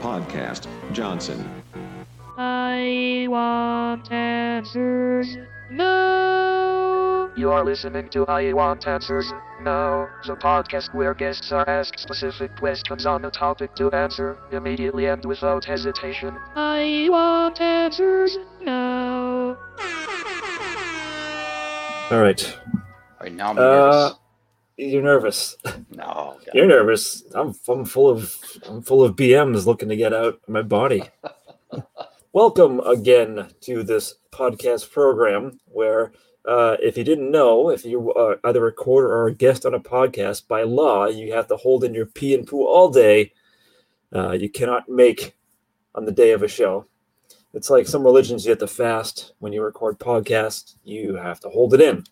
Podcast Johnson. I want answers now. You are listening to I Want Answers Now, the podcast where guests are asked specific questions on a topic to answer immediately and without hesitation. I want answers now. All right. All right, now I'm Uh, nervous. You're nervous. No, God. You're nervous. I'm, I'm full of I'm full of BMs looking to get out of my body. Welcome again to this podcast program where, uh, if you didn't know, if you are either a recorder or a guest on a podcast, by law you have to hold in your pee and poo all day. Uh, you cannot make on the day of a show. It's like some religions you have to fast when you record podcasts. You have to hold it in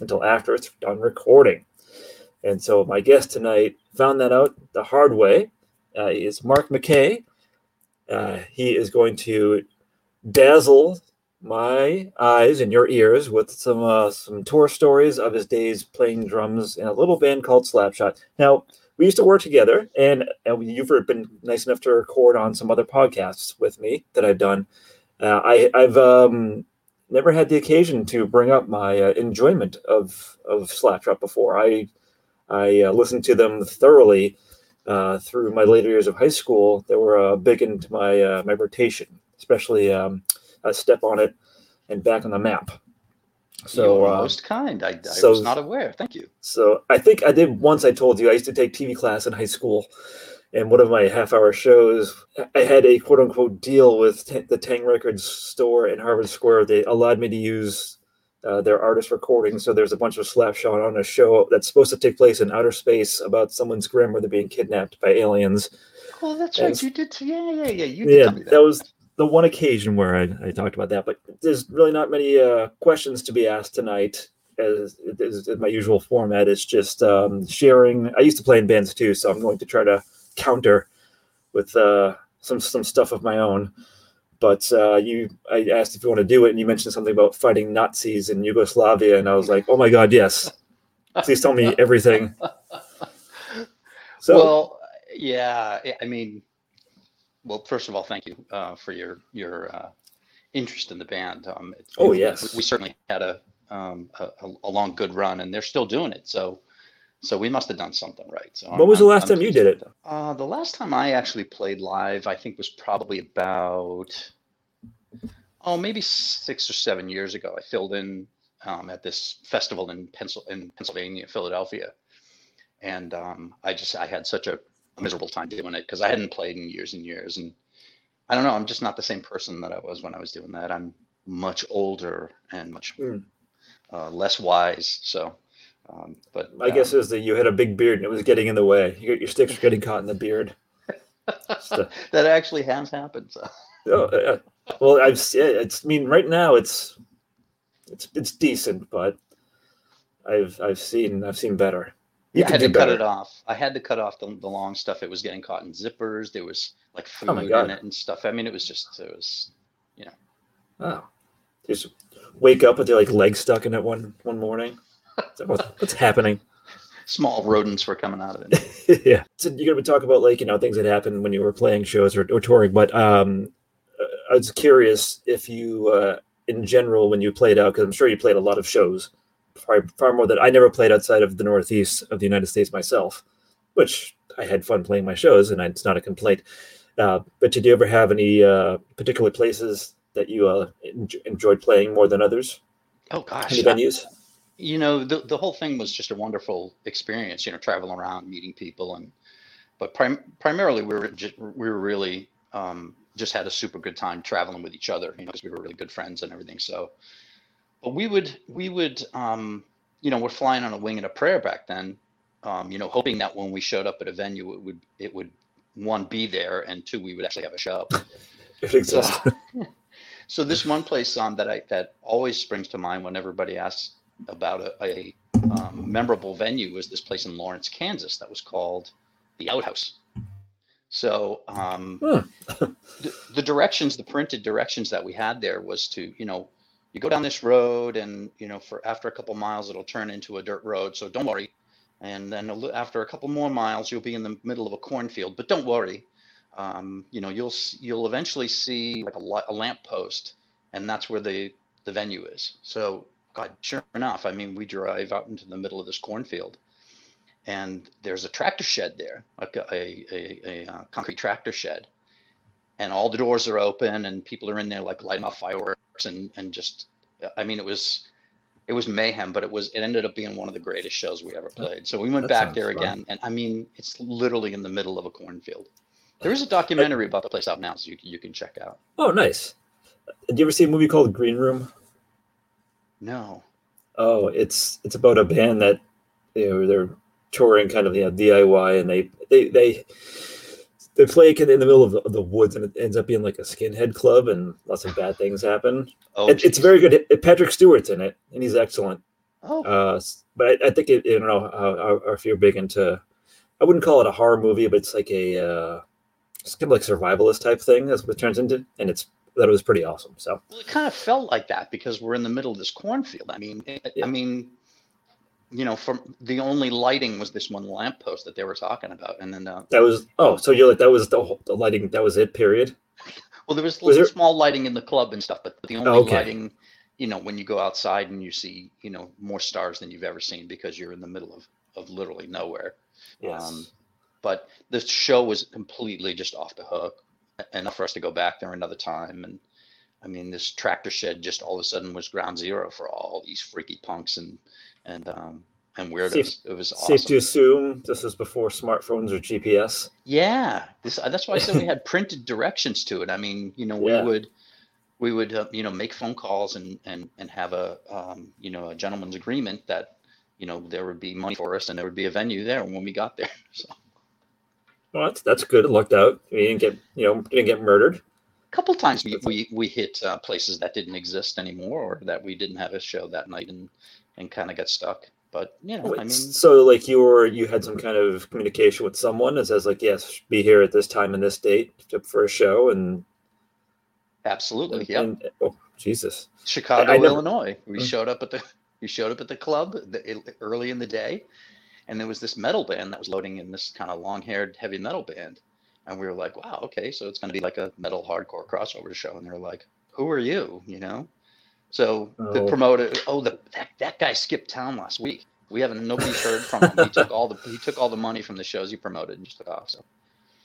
until after it's done recording. And so my guest tonight found that out the hard way. Uh, is Mark McKay. Uh, he is going to dazzle my eyes and your ears with some uh, some tour stories of his days playing drums in a little band called Slapshot. Now we used to work together, and, and you've been nice enough to record on some other podcasts with me that I've done. Uh, I, I've um, never had the occasion to bring up my uh, enjoyment of of Slapshot before. I I uh, listened to them thoroughly uh, through my later years of high school. They were uh, big into my uh, my rotation, especially um, a step on it and back on the map. So uh, most kind. I, I so- was not aware. Thank you. so I think I did once. I told you I used to take TV class in high school, and one of my half-hour shows, I had a quote-unquote deal with t- the Tang Records store in Harvard Square. They allowed me to use uh, their artist recordings. So there's a bunch of slapshot on a show that's supposed to take place in outer space about someone's grandmother being kidnapped by aliens. Oh, that's And- right. You did. Too. Yeah, yeah, yeah. You did Yeah, that. that was the one occasion where I, I talked about that. But there's really not many uh, questions to be asked tonight. As, as, as my usual format is just um, sharing. I used to play in bands too, so I'm going to try to counter with uh, some some stuff of my own. But uh, you, I asked if you want to do it, and you mentioned something about fighting Nazis in Yugoslavia, and I was like, "Oh my god, yes! Please tell me everything." So well, yeah. I- mean, well, first of all, thank you uh, for your your uh, interest in the band. Um, it's- Oh, yes. we certainly had a, um, a- a long good run, and they're still doing it. So, so we must have done something right. So when was the last time you did it? Uh, the last time I actually played live, I think was probably about, oh, maybe six or seven years ago. I filled in um, at this festival in Pencil in Pennsylvania, Philadelphia, and um, I just I had such a miserable time doing it because I hadn't played in years and years, and I don't know. I'm just not the same person that I was when I was doing that. I'm much older and much Hmm. uh, less wise. So, um, but My guess um, is that you had a big beard and it was getting in the way. Your, your sticks were getting caught in the beard. That actually has happened. So. Oh, uh, well, I've it's. I mean, right now it's it's it's decent, but I've I've seen I've seen better. You Yeah, I had to cut it off. I had to cut off the, the long stuff. It was getting caught in zippers. There was like food Oh in it and stuff. I mean, it was just it was yeah. Oh, just wake up with your like leg stuck in it one one morning. What's happening? small rodents were coming out of it. yeah. So you're gonna talk about like you know things that happened when you were playing shows or, or touring, but um, I was curious if you, uh, in general, when you played out, because I'm sure you played a lot of shows, far, far more than I never played outside of the Northeast of the United States myself, which I had fun playing my shows, and it's not a complaint. Uh, but did you ever have any uh, particular places that you uh, en- enjoyed playing more than others? Oh gosh, Any venues? You know the the whole thing was just a wonderful experience. You know, traveling around, meeting people, and but prim- primarily we were just, we were really um, just had a super good time traveling with each other. You know, because we were really good friends and everything. So, but we would we would um, you know we're flying on a wing and a prayer back then. Um, you know, hoping that when we showed up at a venue, it would it would one be there, and two we would actually have a show. It exists. So, so this one place um, that I that always springs to mind when everybody asks about a, a um, memorable venue was this place in Lawrence, Kansas, that was called the Outhouse. So um, Huh. the, the directions, the printed directions that we had there was to, you know, you go down this road, and you know, for after a couple miles, it'll turn into a dirt road. So don't worry. And then a after a couple more miles, you'll be in the middle of a cornfield. But don't worry, um, you know, you'll you'll eventually see like a, a lamp post, and that's where the the venue is. So, God, sure enough, I mean, we drive out into the middle of this cornfield, and there's a tractor shed there, like a a, a, a uh, concrete tractor shed, and all the doors are open, and people are in there like lighting off fireworks, and and just, I mean, it was. It was mayhem, but it was. It ended up being one of the greatest shows we ever played. So we went that back there fun. again, and I mean, it's literally in the middle of a cornfield. There is a documentary about the place out now, so you, you can check out. Oh, nice. Did you ever see a movie called Green Room? No. Oh, it's it's about a band that you know they're touring kind of you know, DIY and they they they they play in the middle of the, the woods and it ends up being like a skinhead club and lots of bad things happen. Oh, It, it's very good. It- Patrick Stewart's in it and he's excellent. Oh, Uh, but I, I think it, you know uh, uh, if you're big into, I wouldn't call it a horror movie, but it's like a uh, it's kind of like survivalist type thing. That's what it turns into, and it's that it was pretty awesome. So well, it kind of felt like that because we're in the middle of this cornfield. I mean, it, Yeah. I mean, you know, from the only lighting was this one lamppost that they were talking about, and then uh, that was oh, so you're like that was the, whole, the lighting. That was it. Period. well, there was, Was little there- small lighting in the club and stuff, but the only okay. lighting, you know, when you go outside and you see, you know, more stars than you've ever seen because you're in the middle of of literally nowhere. Yes. Um, but the show was completely just off the hook, enough for us to go back there another time. And I mean, this tractor shed just all of a sudden was ground zero for all these freaky punks and and um, and weirdos. Safe- it was Safe to assume this is before smartphones or GPS. Yeah, this uh, that's why I said we had printed directions to it. I mean, you know, we Yeah. would we would uh, you know make phone calls and and and have a um, you know a gentleman's agreement that you know there would be money for us and there would be a venue there when we got there. So. Well, that's that's good. It lucked out. You didn't get you know didn't get murdered. A couple times we, we, we hit uh, places that didn't exist anymore or that we didn't have a show that night and, and kind of got stuck. But, you know, I mean, so like you were you had some kind of communication with someone that says like yes, be here at this time and this date for a show and absolutely. and, Yeah. and- oh Jesus. Chicago, I never- Illinois. We Mm. showed up at the, we showed up at the club the, early in the day and there was this metal band that was loading in this kind of long haired heavy metal band. And we were like, wow, okay. So it's going to be like a metal hardcore crossover show. And they're like, who are you? You know? So the Oh. promoter, oh, the, that, that guy skipped town last week. We haven't, nobody's heard from him. He took all the, he took all the money from the shows he promoted and just took off. So,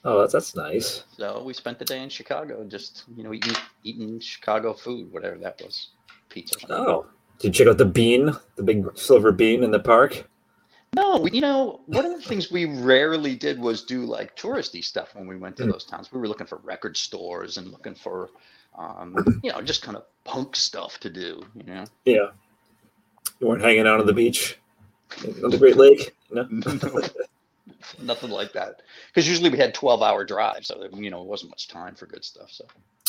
Oh, that's that's nice. so we spent the day in Chicago, just, you know, eating, eating Chicago food, whatever that was. Pizza. Oh, did you check out the bean, the big silver bean in the park? No, you know, one of the things we rarely did was do like touristy stuff when we went to Mm. those towns. We were looking for record stores and looking for, um, you know, just kind of punk stuff to do, you know. Yeah. You weren't hanging out on the beach on the Great Lake. No. No, nothing like that. Because usually we had 12 hour drives, so, you know, it wasn't much time for good stuff. So,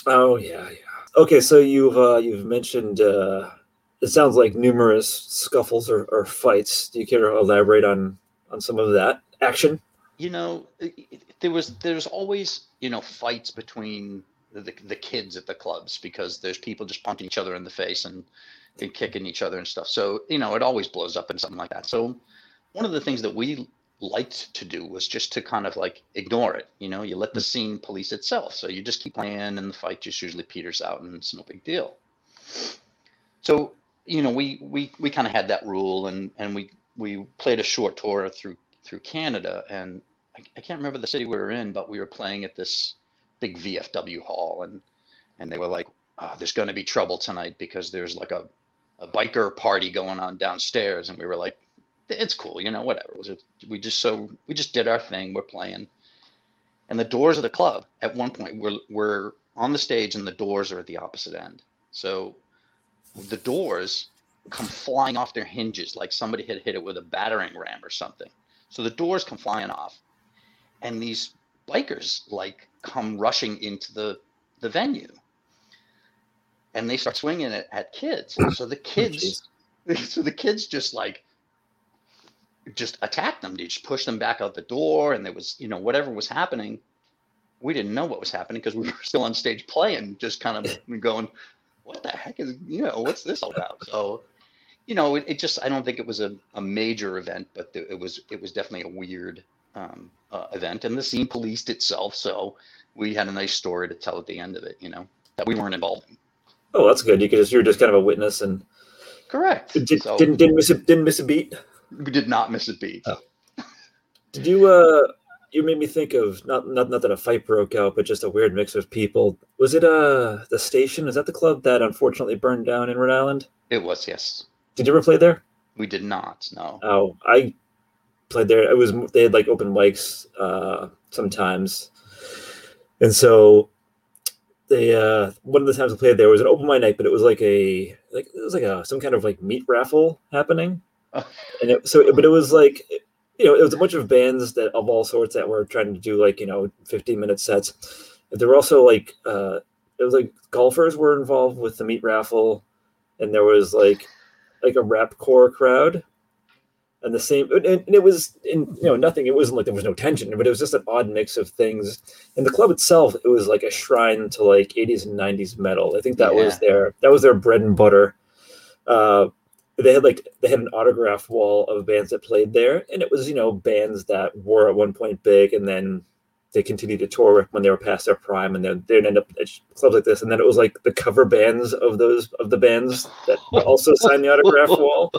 Oh yeah, yeah. Okay, so you've uh, you've mentioned uh, it sounds like numerous scuffles or, or fights. Do you care to elaborate on on some of that action? you know, there was, there's always, you know, fights between the, the kids at the clubs because there's people just punching each other in the face and, and kicking each other and stuff. So, you know, it always blows up in something like that. So, one of the things that we liked to do was just to kind of like ignore it. You know, you let the scene police itself. So you just keep playing and the fight just usually peters out and it's no big deal. So, you know, we we we kind of had that rule and and we we played a short tour through through Canada and I, I can't remember the city we were in, but we were playing at this big VFW hall and and they were like, oh, there's going to be trouble tonight because there's like a a biker party going on downstairs. And we were like it's cool you know whatever. Was it we just so we just did our thing. We're playing. And the doors of the club at one point we're, we're on the stage and the doors are at the opposite end. So the doors come flying off their hinges like somebody had hit it with a battering ram or something. So the doors come flying off and these bikers like come rushing into the the venue. And they start swinging it at kids. So the oh, kids so the kids just like just attacked them. They just pushed them back out the door and there was you know whatever was happening. We didn't know what was happening because we were still on stage playing just kind of going what the heck is you know what's this all about so you know it, it just i don't think it was a, a major event but the, it was it was definitely a weird um, uh, event and the scene policed itself so we had a nice story to tell at the end of it. You know that we weren't involved in. Oh, that's good. You could just you're just kind of a witness and Correct. did, so didn't didn't miss a didn't miss a beat. we did not miss a beat. Oh. Did you uh you made me think of not not not that a fight broke out, but just a weird mix of people. Was it uh the station? Is that the club that unfortunately burned down in Rhode Island? It was yes. Did you ever play there? We did not. No. Oh, I played there. It was they had like open mics uh sometimes. And so they uh one of the times I played there was an open mic night, but it was like a like it was like a some kind of like meat raffle happening. and it, so but it was like you know it was a bunch of bands that of all sorts that were trying to do like you know 15 minute sets. There were also like uh it was like golfers were involved with the meat raffle and there was like like a rap core crowd. And the same and, and it was in you know nothing it wasn't like there was no tension but it was just an odd mix of things. And the club itself it was like a shrine to like 80s and 90s metal. I think that was their that was their bread and butter. Uh they had like they had an autograph wall of bands that played there and it was you know bands that were at one point big and then they continued to tour when they were past their prime and then they'd end up at clubs like this and then it was like the cover bands of those of the bands that also signed the autograph wall.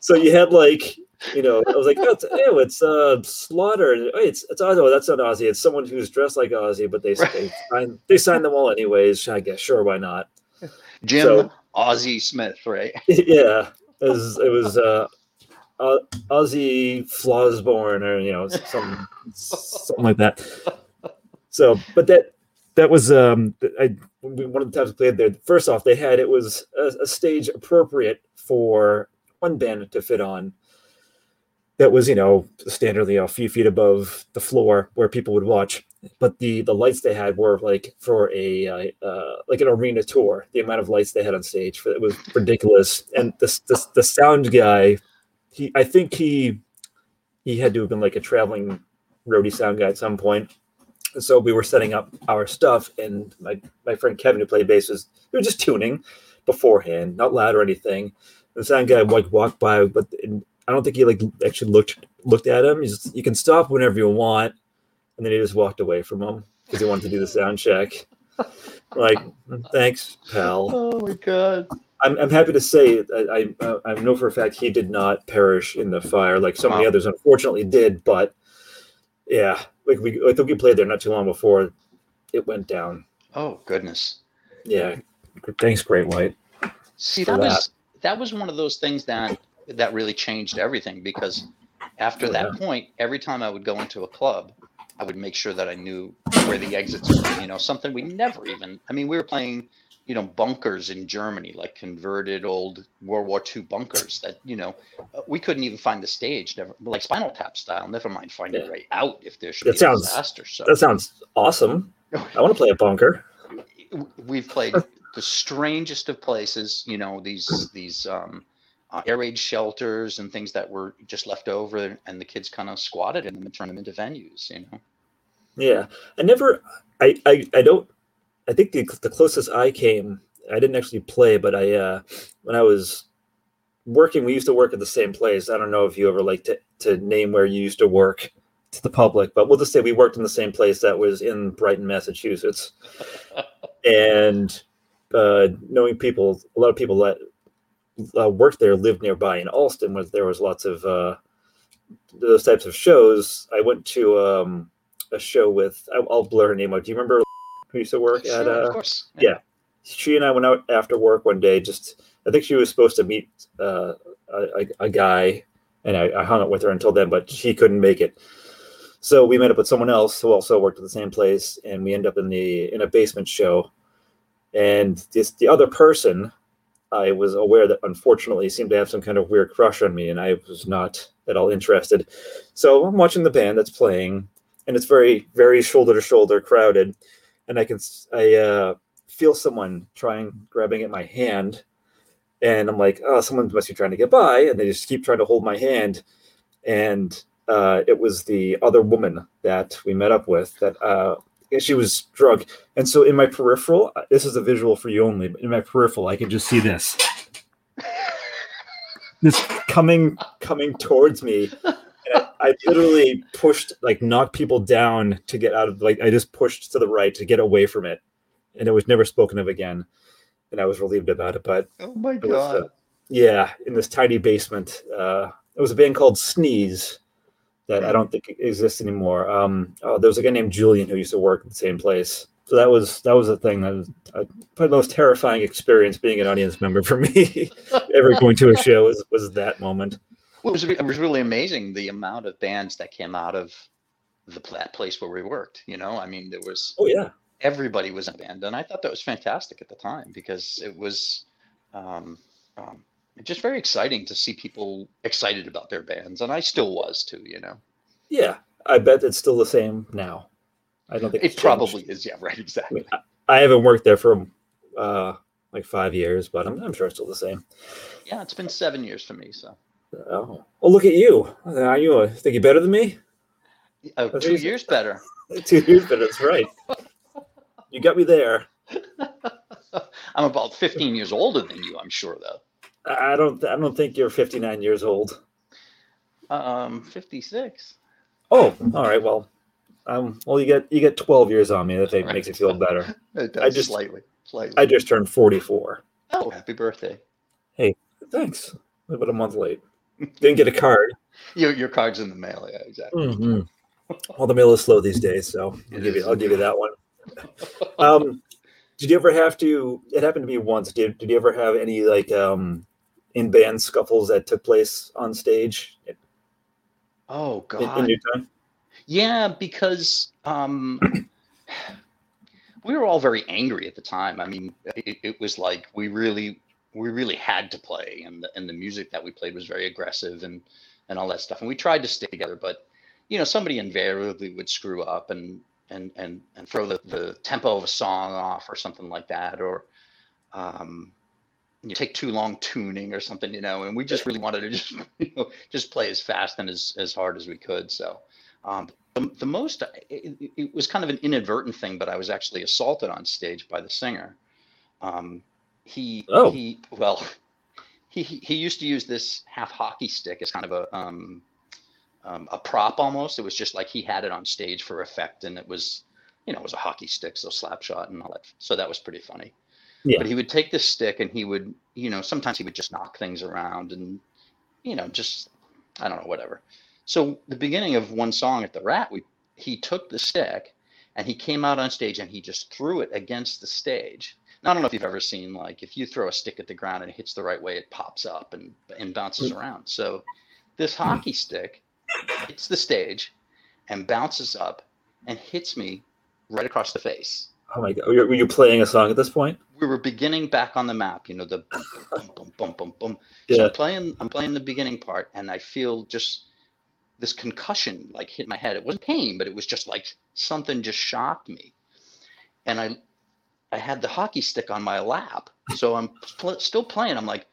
So you had like you know i was like oh it's, oh, it's uh slaughter. Oh, it's it's oh, that's not ozzy. It's someone who's dressed like ozzy but they they signed they signed them all anyways. I guess sure why not? Jim So- Ozzy Smith, right? yeah, it was it was uh, Ozzy Flosborn or you know some something like that. So, but that that was um I one of the times I played there. First off, they had it was a, a stage appropriate for one band to fit on. That was you know standardly a few feet above the floor where people would watch but the the lights they had were like for a uh, uh, like an arena tour. The amount of lights they had on stage for it was ridiculous. And the, the the sound guy, he I think he he had to have been like a traveling roadie sound guy at some point. So we were setting up our stuff, and my my friend Kevin who played bass was we were just tuning beforehand, not loud or anything. The sound guy like walked by, but I don't think he like actually looked looked at him. He's you can stop whenever you want and then he just walked away from him because he wanted to do the sound check. Like, thanks, pal. Oh my god. I'm, I'm happy to say I, I I know for a fact he did not perish in the fire like so many Wow. others unfortunately did. But yeah, like we I think we played there not too long before it went down. Oh goodness. Yeah, thanks, Great White. See, for that was that was one of those things that that really changed everything because after Oh, that point, every time I would go into a club, I would make sure that I knew where the exits were. You know, something we never even. I mean, we were playing, you know, bunkers in Germany, like converted old World War II bunkers that you know uh, we couldn't even find the stage, never like Spinal Tap style. Never mind finding Yeah. a way out if there should That be sounds- a disaster. So That sounds awesome. I want to play a bunker. we've played the strangest of places you know these these um uh, air raid shelters and things that were just left over and the kids kind of squatted in them and turned them into venues you know Yeah, I never. I I, I don't. I think the the closest I came, I didn't actually play, but I uh when I was working, we used to work at the same place. I don't know if you ever like to to name where you used to work to the public, but we'll just say we worked in the same place that was in Brighton, Massachusetts, and uh, knowing people, a lot of people that uh, worked there lived nearby in Allston, where there was lots of uh, those types of shows. I went to um, a show with I'll, I'll blur her name out. Do you remember who used to work at? Sure, Uh, of course yeah. she and I went out after work one day. Just I think she was supposed to meet uh, a, a, a guy, and I, I hung out with her until then, but she couldn't make it. So we met up with someone else who also worked at the same place, and we end up in the in a basement show. And this the other person, I was aware that unfortunately seemed to have some kind of weird crush on me, and I was not at all interested. So I'm watching the band that's playing, and it's very very shoulder to shoulder crowded, and I can I uh, feel someone trying grabbing at my hand and i'm like oh someone must be trying to get by and they just keep trying to hold my hand and uh, it was the other woman that we met up with that uh, she was drunk and so in my peripheral uh, this is a visual for you only but in my peripheral i could just see this this coming coming towards me and I, I literally pushed, like, knocked people down to get out of, like, I just pushed to the right to get away from it, and it was never spoken of again. And I was relieved about it. But Oh my god. was, uh, yeah, in this tiny basement. Uh, it was a band called Sneeze that I don't think exists anymore. Um, oh, there was a guy named Julian who used to work at the same place. So that was that was a thing that was uh, probably the most terrifying experience being an audience member for me. Ever going to a show was, was that moment. Well, it was it was really amazing the amount of bands that came out of the that place where we worked. You know, I mean, there was Oh yeah, everybody was in a band, and I thought that was fantastic at the time because it was um, um, just very exciting to see people excited about their bands, and I still was too. You know, yeah. I bet it's still the same now. I don't think it it's changed. probably is. Yeah, right. Exactly. I haven't worked there for uh, like five years, but I'm, I'm sure it's still the same. Yeah, it's been seven years for me. So Oh, well, look at you. Are you uh, think you better than me? oh, two years better. Two years, better. that's right. You got me there. I'm about 15 years older than you. I'm sure though. I I don't. I don't think you're 59 years old. Um, 56. Oh, all right. Well, um, well, you get you get 12 years on me. That makes you feel better. It I does just- slightly, slightly. I just turned 44. oh, happy birthday! Hey, thanks. About a month late. Didn't get a card. Your your card's in the mail. Yeah, exactly. Mhm. All the mail is slow these days, so I'll It give you. I'll give you that one. Um, did you ever have to? It happened to me once. Did Did you ever have any like um in band scuffles that took place on stage in, Oh in God. your time? Yeah, because um, we were all very angry at the time. I mean, it, it was like we really, we really had to play, and the and the music that we played was very aggressive and and all that stuff. And we tried to stick together, but you know, somebody invariably would screw up and and and and throw the the tempo of a song off or something like that, or um, you take too long tuning or something, you know. And we just really wanted to just you know just play as fast and as as hard as we could. So. Um, the, the most it, it- was kind of an inadvertent thing, but I was actually assaulted on stage by the singer. Um, he Oh. he well he he he used to use this half hockey stick as kind of a um, um, a prop almost. It was just like he had it on stage for effect, and it was you know it was a hockey stick, so slap shot and all that. So that was pretty funny. Yeah. But he would take this stick and he would you know sometimes he would just knock things around and you know just I don't know whatever. So the beginning of one song at the Rat, we he took the stick and he came out on stage and he just threw it against the stage. Now, I don't know if you've ever seen like if you throw a stick at the ground and it hits the right way, it pops up and and bounces mm. around. So this hockey stick hits the stage and bounces up and hits me right across the face. Oh my god! Were you, playing a song at this point? We were beginning back on the map, you know, the boom, boom, boom, boom, boom, boom. So Yeah. I'm playing, I'm playing the beginning part, and I feel just this concussion like hit my head. It wasn't pain, but it was just like something just shocked me, and I, I had the hockey stick on my lap, so I'm pl- still playing. I'm like,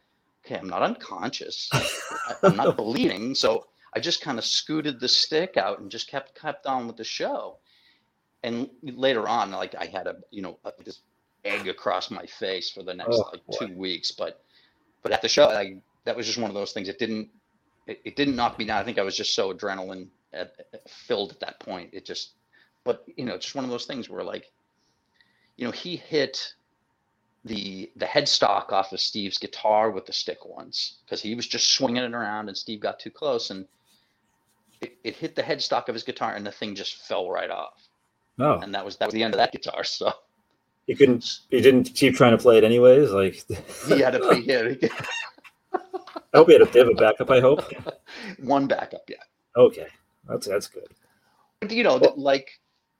okay, I'm not unconscious, I'm not bleeding, so I just kind of scooted the stick out and just kept kept on with the show. And later on, like I had a you know a, this egg across my face for the next Oh, like boy. two weeks, but but at the show, I that was just one of those things. It didn't it, it didn't knock me down. I think I was just so adrenaline at, at- filled at that point. It just but you know just one of those things where like you know he hit the the headstock off of Steve's guitar with the stick once because he was just swinging it around and Steve got too close and it, it hit the headstock of his guitar and the thing just fell right off No, and that was that was the end of that guitar so you couldn't. You didn't keep trying to play it anyways. Like, he had to pay here. I hope you had a, they have a backup. I hope. one backup yeah Okay, that's that's good. But, you know that like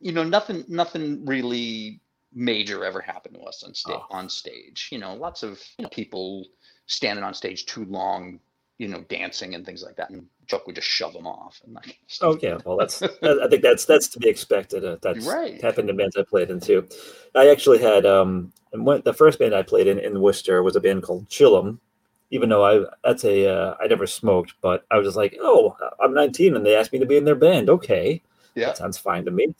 you know nothing nothing really major ever happened to us on stage Oh. on stage you know lots of you know, people standing on stage too long you know dancing and things like that and chuck would just shove them off and kind of. Oh yeah, well that's I think that's that's to be expected. Uh, that's Right. happened to bands I played in too. I actually had um and when, the first band I played in in Worcester was a band called Chillum. Even though I that's a uh, I never smoked, but I was just like, oh, I'm 19 and they asked me to be in their band. Okay, yeah that sounds fine to me.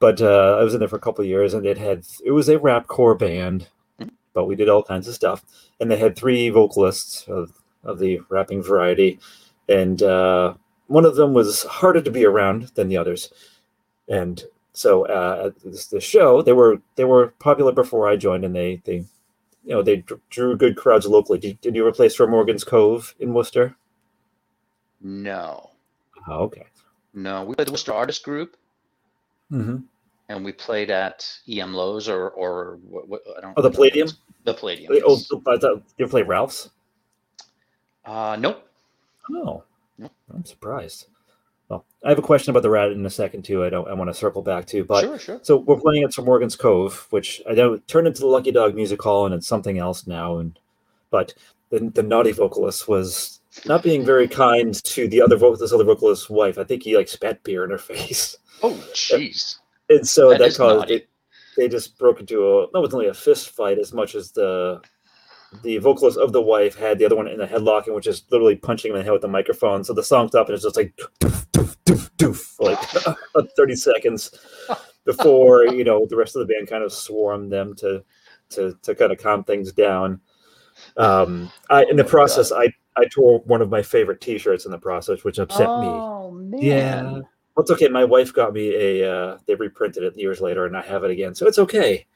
But uh, I was in there for a couple of years, and it had it was a rap core band, Mhm. but we did all kinds of stuff, and they had three vocalists of of the rapping variety, and uh, one of them was harder to be around than the others, and so uh, this show they were they were popular before I joined, and they they you know they drew good crowds locally. Did, did you ever play Sir Morgan's Cove in Worcester? No, Oh, okay. no. We played the Worcester Artist Group, Mm-hmm. and we played at EM Loew's or or what, what I don't. Oh, the I don't know what Palladium? The Palladium. Oh. I thought you play Ralph's? Uh, nope. Oh, I'm surprised. Well, I have a question about the rat in a second too. I don't. I want to circle back to, but sure, sure. so we're playing at Sir Morgan's Cove, which I know turned into the Lucky Dog Music Hall, and it's something else now. And but the the naughty vocalist was not being very kind to the other vocalist, this other vocalist's wife. I think he like spat beer in her face, Oh, jeez. and so That that, caused naughty. it. They just broke into a it wasn't really a fist fight as much as the the vocalist of the wife had the other one in a headlock and was just literally punching him in the head with the microphone. So the song stopped and it's just like doof, doof, doof, doof, for like 30 seconds before you know the rest of the band kind of swarmed them to to to kind of calm things down. Um, I in the Oh my process, I I tore one of my favorite T-shirts in the process, which upset me. Oh man. Yeah. Well, it's okay. My wife got me a. Uh, they reprinted it years later, and I have it again, so it's okay.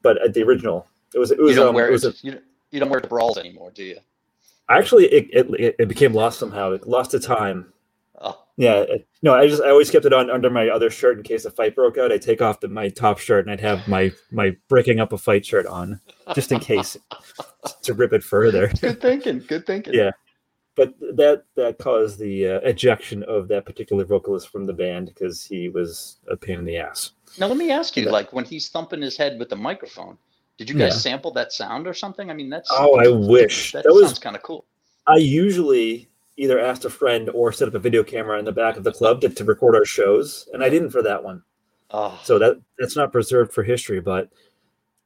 But uh, the original, it was. It You don't Um, wear it was a, you, don't- you don't wear the brawls anymore, do you? actually, it, it it became lost somehow. It lost to time. Oh, Yeah. No, I just I always kept it on under my other shirt in case a fight broke out. I'd take off the, my top shirt and I'd have my my breaking up a fight shirt on, just in case to rip it further. good thinking. Good thinking. Yeah. But that that caused the uh, ejection of that particular vocalist from the band because he was a pain in the ass. Now let me ask you, Yeah. like when he's thumping his head with the microphone, did you guys Yeah. sample that sound or something? I mean, that's Oh, I wish that, that was sounds kind of cool. I usually either asked a friend or set up a video camera in the back of the club to, to record our shows, and I didn't for that one. Oh, So that that's not preserved for history, but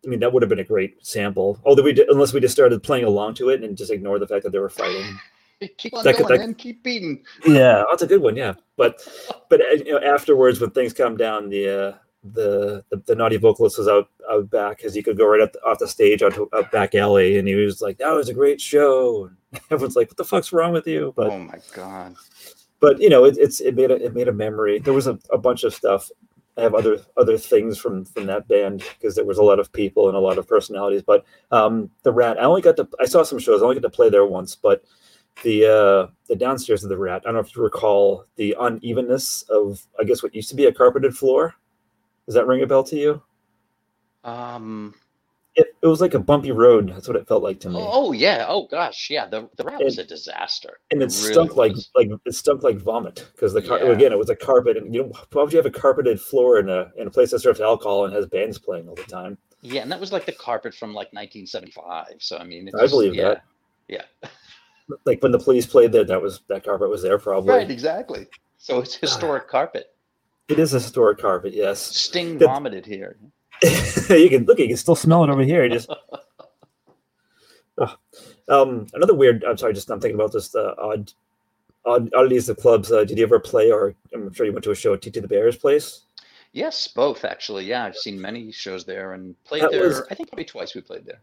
I mean that would have been a great sample. Although we did, unless we just started playing along to it and just ignore the fact that they were fighting. keep on that could- going, that- man. Keep beating. Yeah, that's a good one. Yeah, but but uh, you know afterwards when things calmed down, the uh, the, the the naughty vocalist was out out back because he could go right up the, off the stage onto a back alley, and he was like, "That was a great show." And everyone's like, "What the fuck's wrong with you?" But oh my god. but you know it, it's it made a, it made a memory there was a, a bunch of stuff i have other other things from from that band because there was a lot of people and a lot of personalities but um the rat i only got to i saw some shows i only got to play there once but the uh the downstairs of the rat i don't know if you recall the unevenness of i guess what used to be a carpeted floor does that ring a bell to you Um. it, it was like a bumpy road that's what it felt like to me Oh yeah. Oh gosh. Yeah. The the rat was a disaster. and it really stunk like was. like it stunk like vomit because the car- Yeah. again it was a carpet and you know why would you have a carpeted floor in a in a place that serves alcohol and has bands playing all the time Yeah, and that was like the carpet from like 1975. So I mean, I believe yeah. that. Yeah. like when the police played there that was that carpet was there probably Right. Exactly. So it's historic carpet. It is a historic carpet yes Sting vomited here. you can look you can still smell it over here just Ugh. um another weird i'm sorry just i'm thinking about this uh, odd odd oddities of clubs uh, did you ever play or i'm sure you went to a show at tt the bears place Yes, both actually. Yeah, I've seen many shows there and played That there. was- I think probably twice we played there.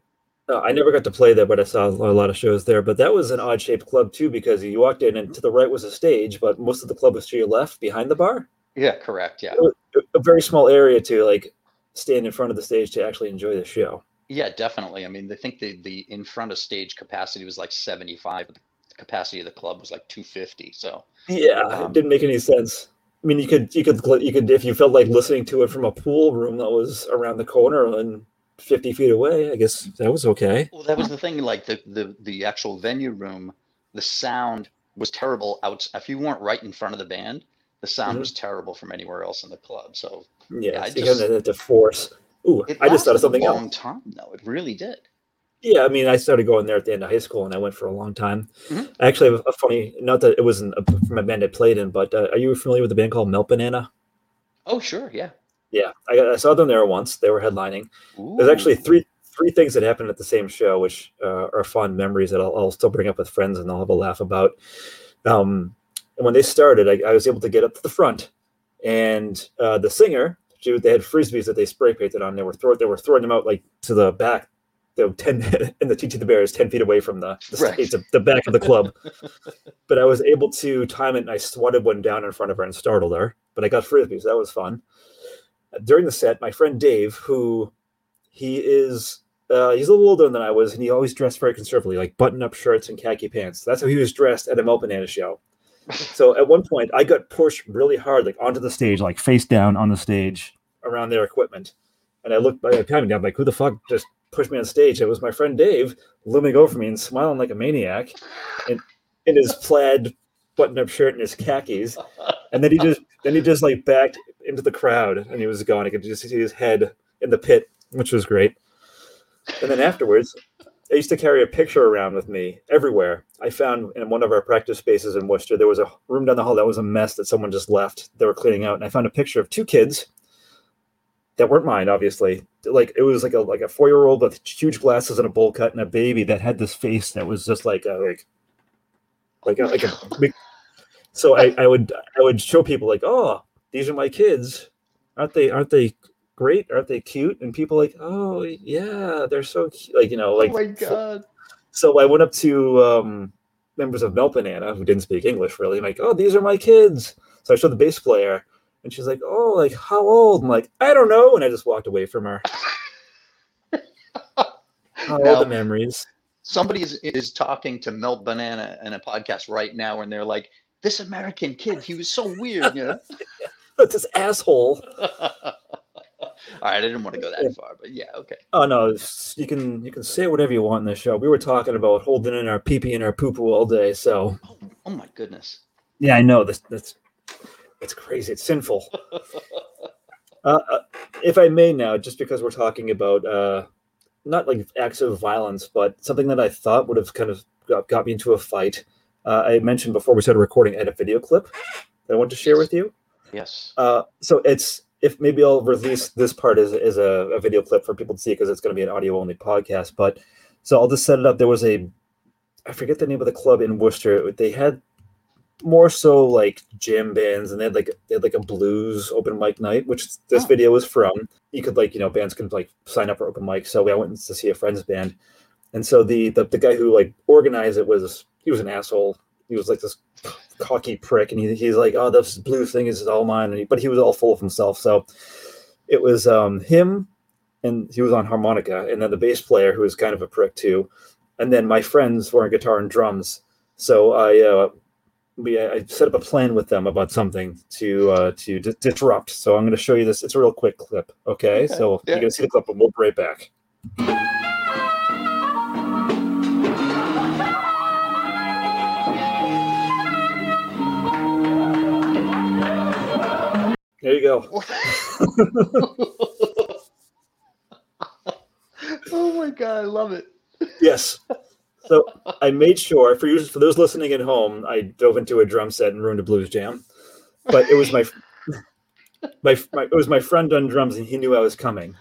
Uh, I never got to play there, but I saw a lot of shows there. But that was an odd shaped club too, because you walked in and to the right was a stage, but most of the club was to your left, behind the bar. Yeah, correct. Yeah, A- A very small area to like stand in front of the stage to actually enjoy the show. yeah, definitely. I mean, I think the the in front of stage capacity was like 75. but The capacity of the club was like 250. So Yeah, Um, it didn't make any sense. I mean, you could you could you could if you felt like listening to it from a pool room that was around the corner and fifty feet away. I guess that was okay. well, that was the thing. Like the the the actual venue room, the sound was terrible. Out if you weren't right in front of the band, the sound Mhm. was terrible from anywhere else in the club. So Yeah, I so you just- had to force. Ooh, I just thought of something a else. long time. though. it really did. Yeah, I mean, I started going there at the end of high school, and I went for a long time. Mhm. I actually have a funny, not that it wasn't a, from a band I played in, but uh, are you familiar with the band called Melt Banana? Oh sure, yeah. Yeah, I, I saw them there once. They were headlining. There's actually three three things that happened at the same show, which uh, are fond memories that I'll, I'll still bring up with friends and I'll have a laugh about. Um, and when they started, I, I was able to get up to the front, and uh, the singer, she, they had frisbees that they spray painted on. They were throw, they were throwing them out like to the back, the ten and the TT the Bear is ten feet away from the the, Right. stage, the, the back of the club. but I was able to time it, and I swatted one down in front of her and startled her. But I got frisbees. That was fun. During the set, my friend Dave, who he is, uh, he's a little older than I was, and he always dressed very conservatively, like button-up shirts and khaki pants. That's how he was dressed at a Melt Banana show. So at one point, I got pushed really hard, like onto the stage, like face down on the stage around their equipment. And I looked by the down, like, who the fuck just pushed me on stage? It was my friend Dave looming over me and smiling like a maniac in, in his plaid button-up shirt and his khakis. And then he just then he just like backed into the crowd and he was gone. I could just see his head in the pit, which was great. And then afterwards, I used to carry a picture around with me everywhere. I found in one of our practice spaces in Worcester, there was a room down the hall that was a mess that someone just left. They were cleaning out, and I found a picture of two kids that weren't mine, obviously. Like it was like a like a four year old with huge glasses and a bowl cut, and a baby that had this face that was just like a like like a, like a big. So I, I would I would show people like, oh, these are my kids, aren't they? Aren't they great? Aren't they cute? And people like, oh yeah, they're so cute. Like you know, like oh my god. so I went up to um, members of Melt Banana who didn't speak English really. I'm like, oh, these are my kids. So I showed the bass player, and she's like, oh, like how old? I'm like, I don't know, and I just walked away from her. Oh, all the memories. Somebody is, is talking to Melt Banana in a podcast right now, and they're like, "This American kid, he was so weird." You know. That's this asshole. All right, I didn't want to go that far, but yeah, okay. Oh no, you can you can say whatever you want in the show. We were talking about holding in our pee pee and our poo poo all day. So Oh, oh my goodness. yeah, I know that's That's it's crazy. It's sinful. uh, uh, if I may now, just because we're talking about uh, not like acts of violence, but something that I thought would have kind of got, got me into a fight. Uh, I mentioned before we started recording, I had a video clip that I want to share with you. Yes. Uh, so it's if maybe I'll release this part as, as a, a video clip for people to see because it's going to be an audio only podcast. But so I'll just set it up. There was a I forget the name of the club in Worcester. They had more so like jam bands, and they had like they had like a blues open mic night, which this Oh. video was from. You could like you know bands could like sign up for open mic. So I went to see a friend's band, and so the the, the guy who like organized it was he was an asshole. He was like this cocky prick, and he, he's like, "Oh, this blue thing is all mine," and he, but he was all full of himself. So it was um, him, and he was on harmonica, and then the bass player who was kind of a prick too, and then my friends were on guitar and drums. So I uh, we I set up a plan with them about something to uh, to di- disrupt. So I'm going to show you this. It's a real quick clip. Okay, Okay, so yeah. you're going to see the clip, and we'll be right back. There you go. oh my god, I love it. Yes. So I made sure for you for those listening at home, I dove into a drum set and ruined a blues jam. But it was my my, my it was my friend on drums and he knew I was coming.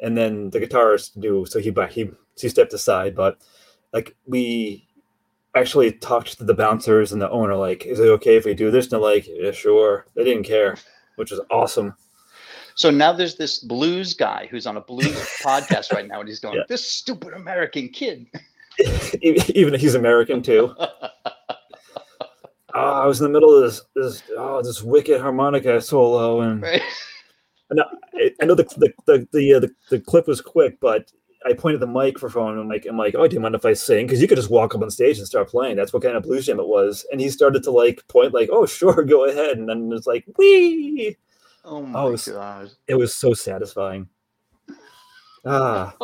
And then the guitarist knew, so he he he stepped aside. But like we actually talked to the bouncers and the owner, like, is it okay if we do this? And they're like, yeah, sure. They didn't care, which was awesome. So now there's this blues guy who's on a blues podcast right now, and he's going, Yeah. "This stupid American kid." Even he's American too. Oh, I was in the middle of this, this oh this wicked harmonica solo, and Right? I, I know the the the the, uh, the the clip was quick, but I pointed the microphone and I'm like I'm like, oh, do you mind if I sing? Because you could just walk up on stage and start playing. That's what kind of blues jam it was. And he started to like point like, oh, sure, go ahead. And then it's like, wee. Oh my Oh, it's- god. It was so satisfying. Ah,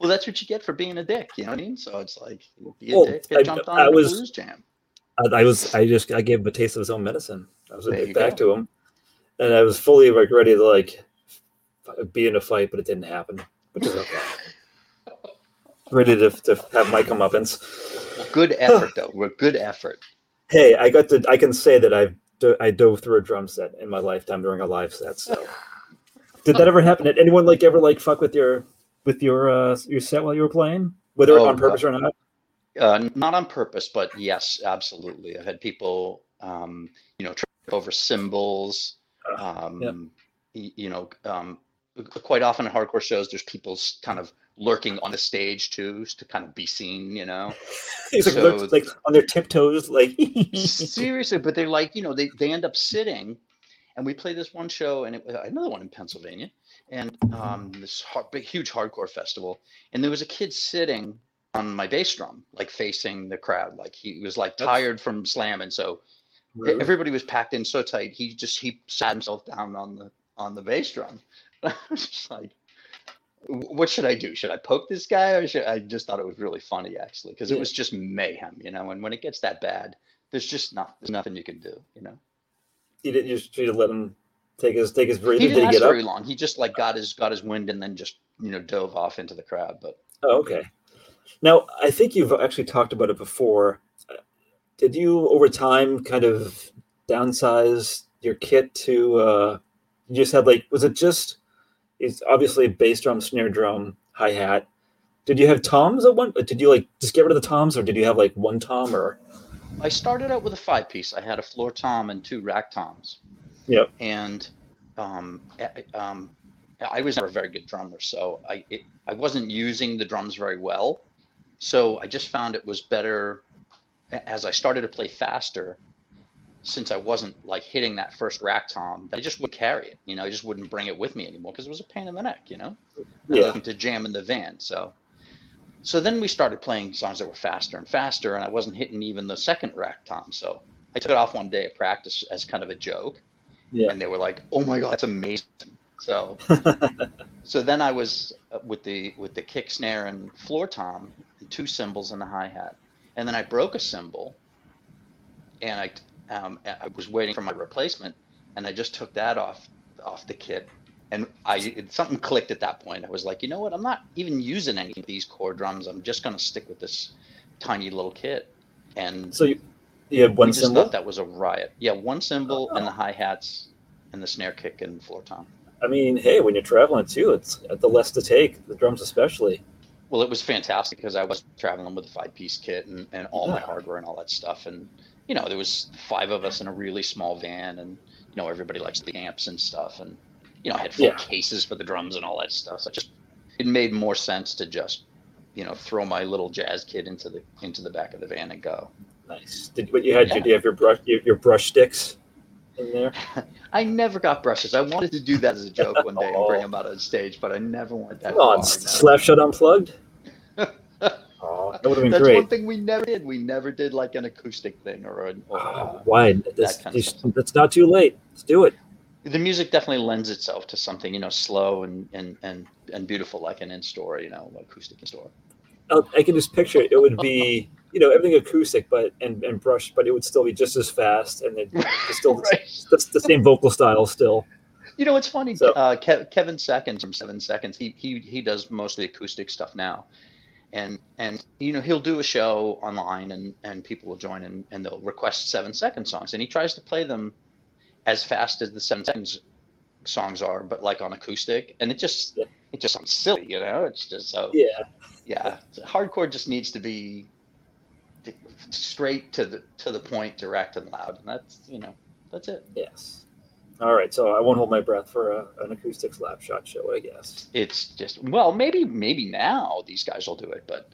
Well, that's what you get for being a dick. You know what I mean? So it's like, be a Well, dick. I- Get jumped on I at a was- blues jam. I, I was I just I gave him a taste of his own medicine. I was There like back go. to him, and I was fully like ready to like be in a fight, but it didn't happen, which is okay. Ready to, to have my comeuppance. Good effort, though. We're good effort. Hey, I got to. I can say that I've I dove through a drum set in my lifetime during a live set. So, did that ever happen? Did anyone like ever like fuck with your with your uh your set while you were playing, whether Oh, on purpose or not? Uh, not on purpose, but yes, absolutely. I've had people, um, you know, trip over cymbals. Um, Yep. y- You know, um, quite often at hardcore shows, there's people's kind of lurking on the stage too to kind of be seen, you know. He's like, So- looks like on their tiptoes, like Seriously, but they're like, you know, they, they end up sitting, and we play this one show, and it was another one in Pennsylvania, and um, this hard, big, huge hardcore festival, and there was a kid sitting on my bass drum, like facing the crowd, like he was like tired from slamming, so everybody was packed in so tight, he just he sat himself down on the on the bass drum. I was just like, "Wh- what should I do? Should I poke this guy, or should I just thought it was really funny actually because Yeah. it was just mayhem, you know. And when it gets that bad, there's just not there's nothing you can do, you know. you didn't you just you let him take his take his breathing. He Did didn't he last get up? very long. He just like got his got his wind and then just you know dove off into the crowd. But Oh, okay. Now, I think you've actually talked about it before. Uh, Did you, over time, kind of downsize your kit to? Uh, you just had like, was it just? It's obviously bass drum, snare drum, hi hat. Did you have toms at one? Did you like just get rid of the toms, or did you have like one tom? Or I started out with a five piece. I had a floor tom and two rack toms. Yep. And um, um, I was never a very good drummer, so I it, I wasn't using the drums very well. So I just found it was better as I started to play faster. Since I wasn't like hitting that first rack tom, I just would carry it. You know, I just wouldn't bring it with me anymore because it was a pain in the neck. You know, Yeah. to jam in the van. So, so then we started playing songs that were faster and faster, and I wasn't hitting even the second rack tom. So I took it off one day of practice as kind of a joke, Yeah. and they were like, "Oh my god, that's amazing!" So, so then I was uh, with the with the kick snare and floor tom, and two cymbals and the hi hat, and then I broke a cymbal, and I um, I was waiting for my replacement, and I just took that off off the kit, and I it, something clicked at that point. I was like, you know what? I'm not even using any of these core drums. I'm just gonna stick with this tiny little kit, and so you, you had one we just cymbal. thought that was a riot. Yeah, one cymbal and the hi hats and the snare kick and floor tom. I mean, hey, when you're traveling too, it's at the less to take. The drums, especially. Well, it was fantastic because I was traveling with a five piece kit and, and all my hardware and all that stuff. And, you know, there was five of us in a really small van and, you know, everybody likes the amps and stuff. And, you know, I had full Yeah. cases for the drums and all that stuff. So it just, it made more sense to just, you know, throw my little jazz kit into the, into the back of the van and go. Nice. Did what you had? Yeah. Did you have your brush your, your brush sticks in there? I never got brushes. I wanted to do that as a joke one day and bring them out on stage, but I never went that Come on, far. Slap Shot unplugged. oh, that would have been That's great. one thing we never did. We never did like an acoustic thing or, a, or Oh, uh, why? That's, of that's not too late. Let's do it. the music definitely lends itself to something you know slow and and and, and beautiful like an in store you know acoustic in store Uh, I can just picture it. It would be, you know, everything acoustic, but and, and brushed, but it would still be just as fast, and it, it's still Right. that's the same vocal style still. you know it's funny So- uh, Ke- kevin seconds from seven seconds he, he he does mostly acoustic stuff now and and you know he'll do a show online and and people will join and, and they'll request seven second songs. And he tries to play them as fast as the seven seconds songs are but like on acoustic. And it just Yeah. it just sounds silly you know? It's just so Yeah, yeah. Hardcore just needs to be straight to the to the point direct and loud. And that's you know that's it. Yes. All right, so I won't hold my breath for a, an acoustic slap shot show, I guess. it's just well maybe maybe now these guys will do it but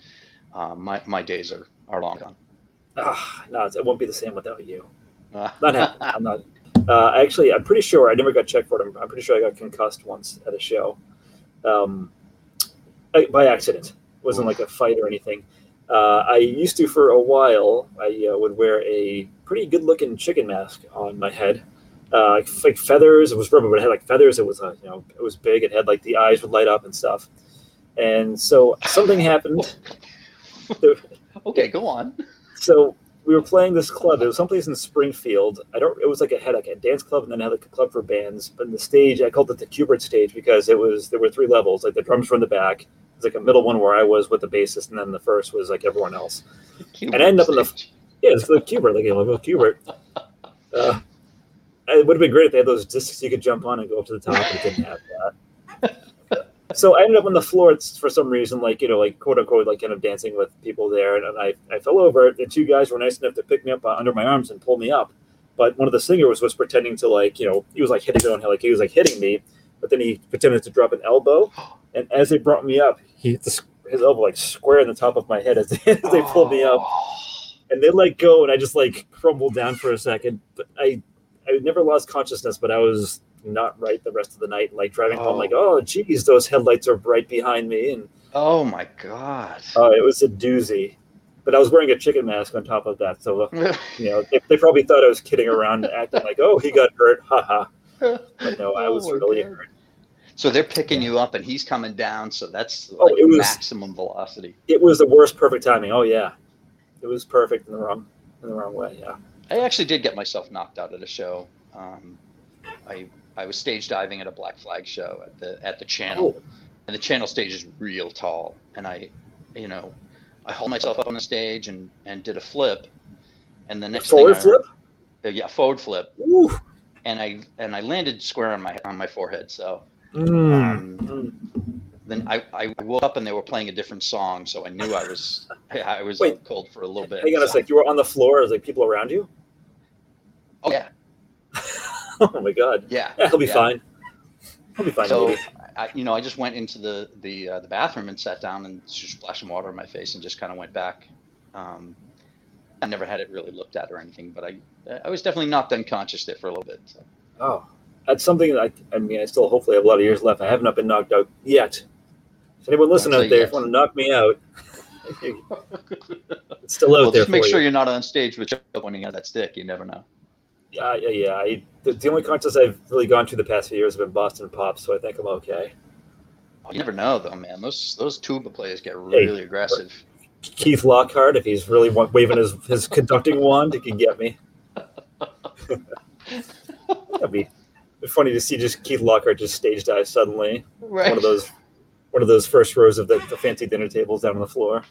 uh, my my days are are long gone Ah, no, it won't be the same without you. Uh, Not happening. I'm not. Uh, actually, I'm pretty sure I never got checked for it. I'm, I'm pretty sure I got concussed once at a show, um, I- by accident. It wasn't like a fight or anything. Uh, I used to for a while. I uh, would wear a pretty good-looking chicken mask on my head, uh, like, feathers. It was rubber, but it had like feathers. It was, uh, you know, it was big. It had like the eyes would light up and stuff. And so something happened. Okay go on so we were playing this club. It was someplace in Springfield. I don't. It was like a had like a dance club, and then it had like a club for bands. But in the stage, I called it the Q*bert stage because it was there were three levels. Like the drums were in the back. It was like a middle one where I was with the bassist, and then the first was like everyone else. And I ended up in the- Yeah, it's the Q*bert, like a little Q*bert. Uh, it would have been great if they had those discs you could jump on and go up to the top. But it didn't have that. So I ended up on the floor it's- for some reason, like you know, like quote unquote, like kind of dancing with people there, and, I, I fell over. The two guys were nice enough to pick me up uh, under my arms and pull me up, but one of the singers was pretending to like you know he was like hitting on like he was like hitting me, but then he pretended to drop an elbow, and as they brought me up, he hit the, his elbow like square in the top of my head as they, as they pulled me up, and they let go, and I just like crumbled down for a second. But I I never lost consciousness, but I was not right the rest of the night. Like driving home, Oh. like oh geez, those headlights are right behind me, and Oh my god. uh, it was a doozy. But I was wearing a chicken mask on top of that, so uh, you know they, they probably thought I was kidding around, acting like oh he got hurt, haha. But no, I Oh was my really God. hurt. So they're picking you up and he's coming down, so that's Oh, like it was- maximum velocity. It was the worst perfect timing. Oh yeah, it was perfect in the wrong in the wrong way. Yeah. I actually did get myself knocked out at a show. Um, I I was stage diving at a Black Flag show at the at the channel, Oh, and the channel stage is real tall. And I, you know, I hauled myself up on the stage and and did a flip, and the next forward thing I flip. heard- uh, yeah, forward flip, Ooh. and I and I landed square on my on my forehead. So Mm. um, then I, I woke up and they were playing a different song, so I knew I was I was Wait. cold for a little bit. Hang on a so- sec. You were on the floor. There's like people around you. Oh yeah, oh my god. yeah. Yeah, he'll be yeah. fine. He'll be fine. So. I, you know, I just went into the the uh, the bathroom and sat down and just splashed some water in my face and just kind of went back. Um, I never had it really looked at or anything, but I I was definitely knocked unconscious there for a little bit. So. Oh, that's something that I, I mean, I still hopefully have a lot of years left. I have not been knocked out yet. If anyone listening out there, yet. if you want to knock me out, it's still out well, there just make sure you. you're not on stage with Joe pointing out that stick. You never know. Yeah, yeah, yeah. I, the, the only contest I've really gone to the past few years have been Boston Pops, so I think I'm okay. Oh, You never know, though, man. Those those tuba players get really aggressive. Keith Lockhart, if he's really waving his, his conducting wand, he can get me. That'd be funny to see just Keith Lockhart just stage dive suddenly. Right. One of those, one of those first rows of the, the fancy dinner tables down on the floor.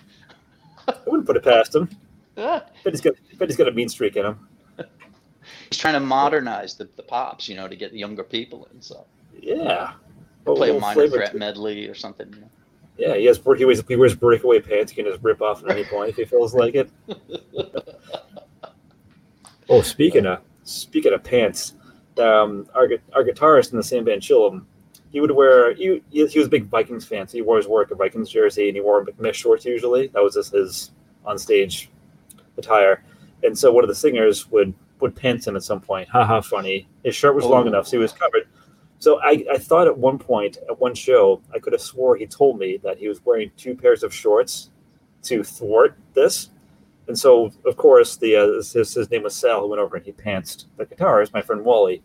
I wouldn't put it past him. Bet he's got, bet he's got a mean streak in him. He's trying to modernize the, the pops, you know, to get the younger people in. So Yeah. play a minor threat to- medley or something. You know? Yeah, he has. He wears, he wears breakaway pants. He can just rip off at any point if he feels like it. oh, speaking of speaking of pants, um, our our guitarist in the same band, Chillum, he would wear. He, he he was a big Vikings fan, so he wore his work a Vikings jersey, and he wore mesh shorts usually. That was just his on stage attire. And so one of the singers would would pants him at some point. Haha, funny. His shirt was long Oh. enough, so he was covered. So I, I thought at one point at one show I could have swore he told me that he was wearing two pairs of shorts to thwart this, and so of course the uh, his, his name was Sal who went over and he pantsed the guitarist, my friend Wally,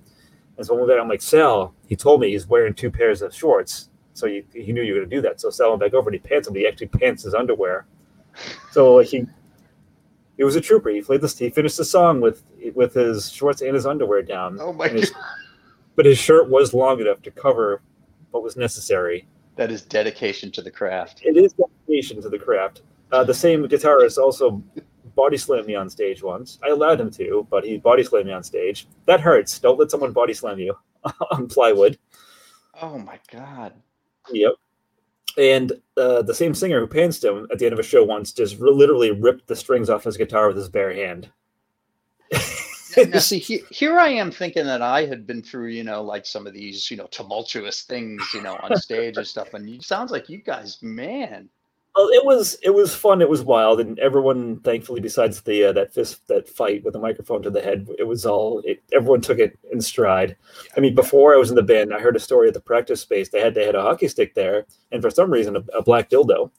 and so when we I'm like Sal, he told me he's wearing two pairs of shorts, so he, he knew you were going to do that. So Sal went back over and he pants him. But he actually pants his underwear. So like he he was a trooper. He played this. He finished the song with with his shorts and his underwear down. Oh my his- but his shirt was long enough to cover what was necessary. That is dedication to the craft. It is dedication to the craft. Uh, the same guitarist also body slammed me on stage once. I allowed him to, but he body slammed me on stage. That hurts. Don't let someone body slam you on plywood. Oh my god. Yep. And uh, the same singer who pantsed him at the end of a show once just literally ripped the strings off his guitar with his bare hand. now see he, here i am thinking that i had been through you know like some of these you know tumultuous things you know on stage and stuff and it sounds like you guys man Well, it was it was fun. It was wild, and everyone, thankfully, besides the uh, that fist that fight with the microphone to the head, it was all. It, everyone took it in stride. I mean, before I was in the band, I heard a story at the practice space. They had they had a hockey stick there, and for some reason, a, a black dildo.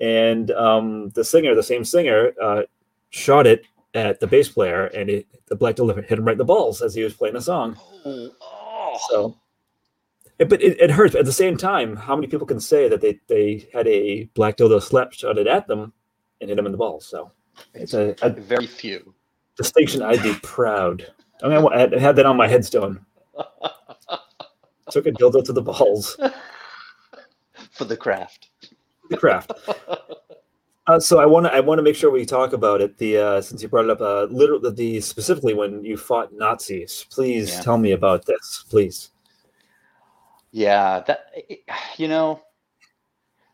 And um, the singer, the same singer, uh, shot it at the bass player, and it, the black dildo hit him right in the balls as he was playing a song. oh, oh. So, it, but it, it hurts. At the same time, how many people can say that they, they had a black dildo slap shot it at them and hit them in the balls? So it's a, a very few distinction I'd be proud. I mean, I had- I had that on my headstone. Took a dildo to the balls. for the craft The craft. Uh, so I want to I want to make sure we talk about it. The uh, since you brought it up, uh, literally the specifically when you fought Nazis. Please Yeah. tell me about this, please. Yeah that you know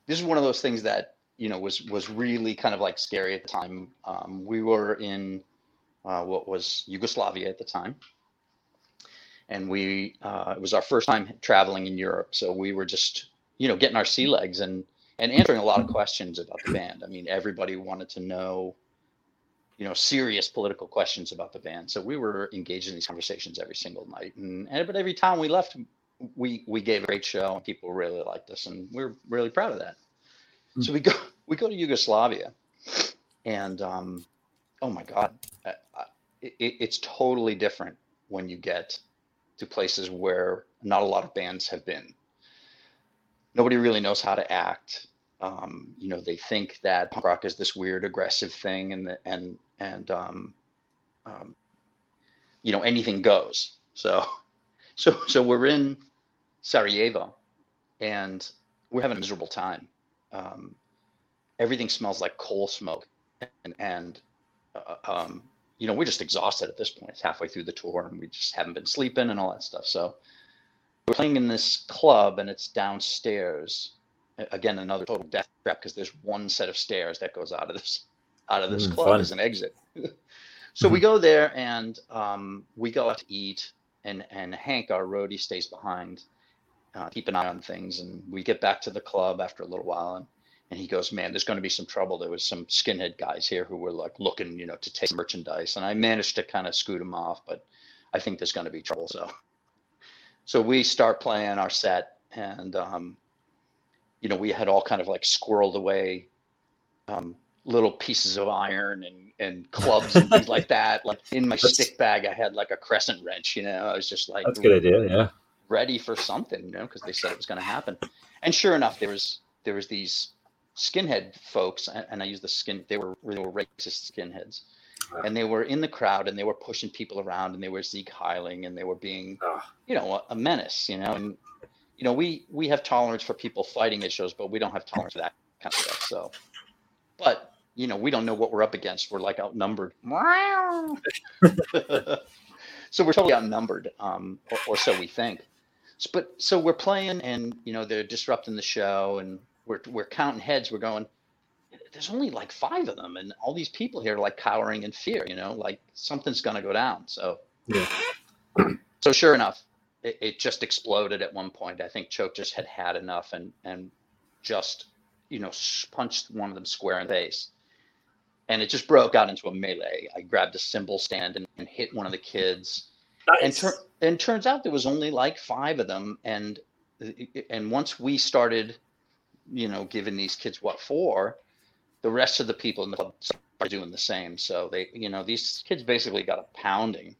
this is one of those things that you know was was really kind of like scary at the time um, we were in uh, what was yugoslavia at the time and we uh, it was our first time traveling in Europe, so we were just you know getting our sea legs and and answering a lot of questions about the band. I mean, everybody wanted to know, you know, serious political questions about the band. So we were engaged in these conversations every single night, and, and but every time we left, we we gave a great show, and people really liked us, and we are really proud of that. Hmm. So we go we go to Yugoslavia, and um, oh my God, it, it's totally different when you get to places where not a lot of bands have been. Nobody really knows how to act. Um, you know, they think that punk rock is this weird, aggressive thing, and the, and and um, um, you know anything goes. So, so so we're in Sarajevo, and we're having a miserable time. Um, everything smells like coal smoke, and and uh, um, you know we're just exhausted at this point. It's halfway through the tour, and we just haven't been sleeping and all that stuff. So we're playing in this club, and it's downstairs. Again, another total death trap because there's one set of stairs that goes out of this out of this Mm, club fun. as an exit. so we go there, and um, we go out to eat, and and Hank, our roadie, stays behind, uh, keep an eye on things, and we get back to the club after a little while, and and he goes, "Man, there's going to be some trouble. There was some skinhead guys here who were like looking, you know, to take merchandise, and I managed to kind of scoot them off, but I think there's going to be trouble." So, so we start playing our set, and um, you know, we had all kind of like squirreled away um, little pieces of iron and and clubs and things like that. Like in my That's- stick bag, I had like a crescent wrench. You know, I was just like, That's a good idea. Yeah. Ready for something, you know, because they said it was going to happen. And sure enough, there was there was these skinhead folks, and, and I use the skin. They were they were racist skinheads, Wow. and they were in the crowd, and they were pushing people around, and they were Sieg Heiling, and they were being, Ah. you know, a, a menace, you know, and you know we we have tolerance for people fighting at shows, but we don't have tolerance for that kind of stuff. So, but you know, we don't know what we're up against. We're like outnumbered. Wow. so we're totally outnumbered, um, or, or so we think. But so we're playing, and you know they're disrupting the show, and we're we're counting heads. We're going. There's only like five of them, and all these people here are like cowering in fear. You know, like something's gonna go down. So, Yeah. so sure enough, it, it just exploded at one point. I think Choke just had had enough, and and just you know punched one of them square in the face and it just broke out into a melee. I grabbed a cymbal stand and, and hit one of the kids, and Nice. tur- and turns out there was only like five of them, and and once we started, you know, giving these kids what for, the rest of the people in the club are doing the same. So they, you know, these kids basically got a pounding,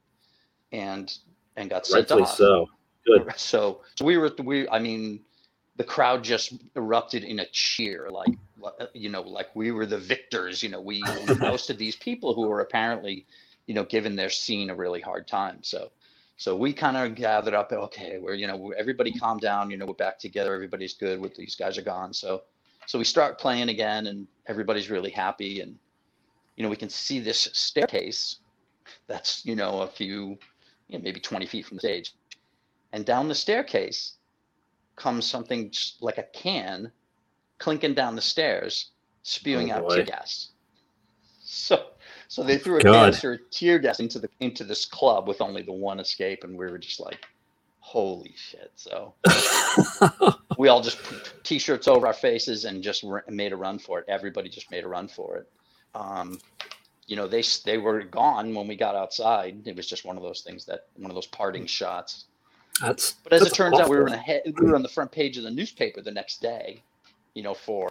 and and got sent Rightfully off. so. Good. So, so we were, we, I mean, the crowd just erupted in a cheer, like, you know, like we were the victors. You know, we we ousted these people who were apparently, you know, giving their scene a really hard time. So, so we kind of gathered up. Okay, we're, you know, everybody calm down. You know, we're back together. Everybody's good. With these guys are gone. So, so we start playing again, and everybody's really happy. And, you know, we can see this staircase that's, you know, a few, you know, maybe 20 feet from the stage and down the staircase comes something like a can clinking down the stairs spewing Oh, out tear gas so so they threw a God. canister of tear gas into the into this club with only the one escape and we were just like holy shit so we all just put t-shirts over our faces and just r- made a run for it everybody just made a run for it um, you know they they were gone when we got outside it was just one of those things that one of those parting shots That's. but as it turns out, we were in awful. a we were on the front page of the newspaper the next day, you know, for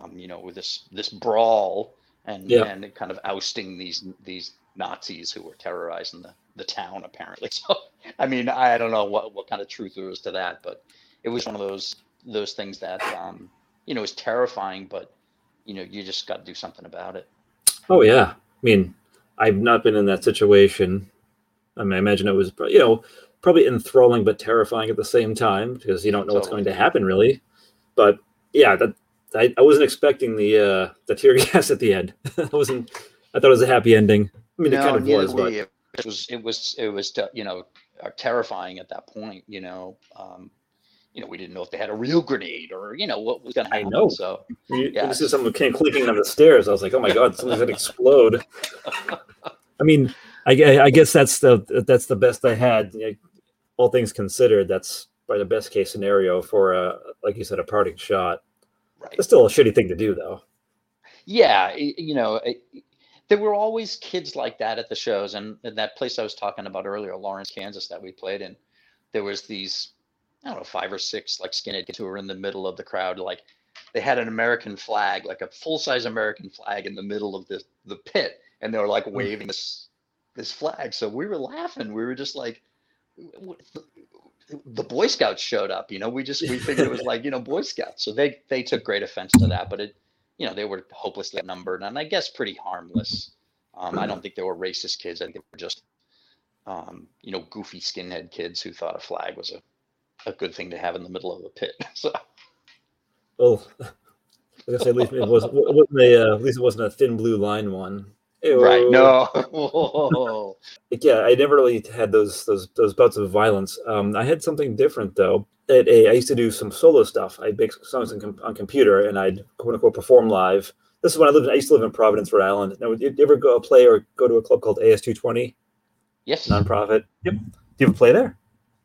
um, you know, with this this brawl and Yeah. and kind of ousting these these Nazis who were terrorizing the the town apparently. So I mean, I don't know what what kind of truth there is to that, but it was one of those those things that um, you know is terrifying, but you know, you just got to do something about it. Oh yeah. I mean, I've not been in that situation. I mean, I imagine it was, you know, probably enthralling but terrifying at the same time because you don't know what's going to happen really. But yeah, that I, I wasn't expecting the uh the tear gas at the end. I wasn't. I thought it was a happy ending. I mean, it kind of was, but. It was it was it was you know uh, terrifying at that point. You know, um, you know we didn't know if they had a real grenade or you know what was going to I happen. know. So You, Yeah. This is someone came clicking down the stairs. I was like, "Oh my god, something's gonna explode." I mean, I, I guess that's the that's the best I had. All things considered, that's probably the best case scenario for a, like you said, a parting shot. Right. It's still a shitty thing to do, though. Yeah, you know, it- there were always kids like that at the shows, and in that place I was talking about earlier, Lawrence, Kansas, that we played in, there was these, I don't know, five or six like skinhead kids who were in the middle of the crowd, like they had an American flag, like a full size American flag in the middle of the the pit, and they were like hmm. waving this this flag. So we were laughing. We were just like, "What the- Boy Scouts showed up. You know, we just we figured it was like you know Boy Scouts. So they they took great offense to that, but it you know, they were hopelessly outnumbered and I guess pretty harmless. Um, I don't think they were racist kids. I think they were just, um, you know, goofy skinhead kids who thought a flag was a, a good thing to have in the middle of a pit. So, Well, like I said, at least it wasn't, it wasn't a, uh, at least it wasn't a thin blue line one. Right. No. Yeah, I never really had those those those bouts of violence. Um, I had something different though. At a, I used to do some solo stuff. I make songs on, com- on computer, and I'd quote unquote perform live. This is when I lived. I used to live in Providence, Rhode Island. Now, did you ever go play or go to a club called AS220 yes. nonprofit? Yep. Do you ever play there?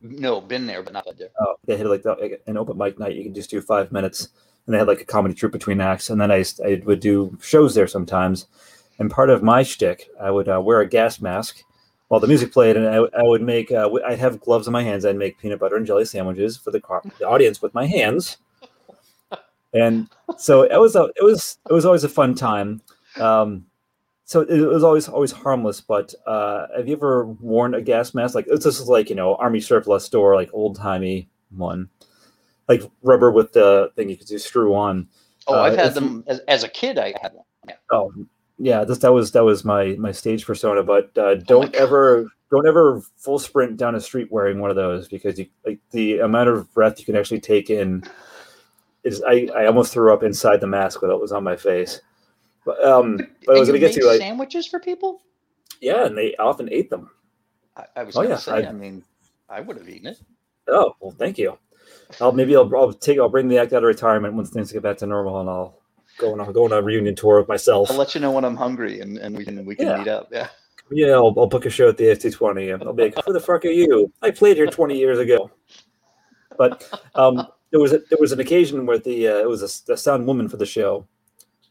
No, been there, but not there. Oh, they had like the, like an open mic night. You can just do five minutes, and they had like a comedy troupe between acts. And then I, I would do shows there sometimes. And part of my shtick, I would uh, wear a gas mask while the music played, and I, I would make. Uh, I'd have gloves on my hands. I'd make peanut butter and jelly sandwiches for the, car- the audience with my hands. And so it was a, it was it was always a fun time. Um, so it was always always harmless. But uh, have you ever worn a gas mask? Like this is like you know army surplus store, like old timey one, like rubber with the thing you could just screw on. Oh, Uh, I've had them as, as a kid. I had one. Yeah. Oh yeah, that was that was my my stage persona. But uh, don't God. ever don't ever full sprint down a street wearing one of those because you like the amount of breath you can actually take in is I, I almost threw up inside the mask when it was on my face. But um, but I was gonna get to like sandwiches for people. yeah, and they often ate them. I, I was Oh, going to yeah, say. I- I mean, I would have eaten it. Oh well, thank you. I'll maybe I'll, I'll take I'll bring the act out of retirement once things get back to normal, and I'll go on I'll on a reunion tour with myself. I'll let you know when I'm hungry, and, and we can we can Yeah. meet up. Yeah. Yeah, I'll, I'll book a show at the AS220 and I'll be like, "Who the fuck are you? I played here 20 years ago." But um, there was a, there was an occasion where the uh, it was a, the sound woman for the show.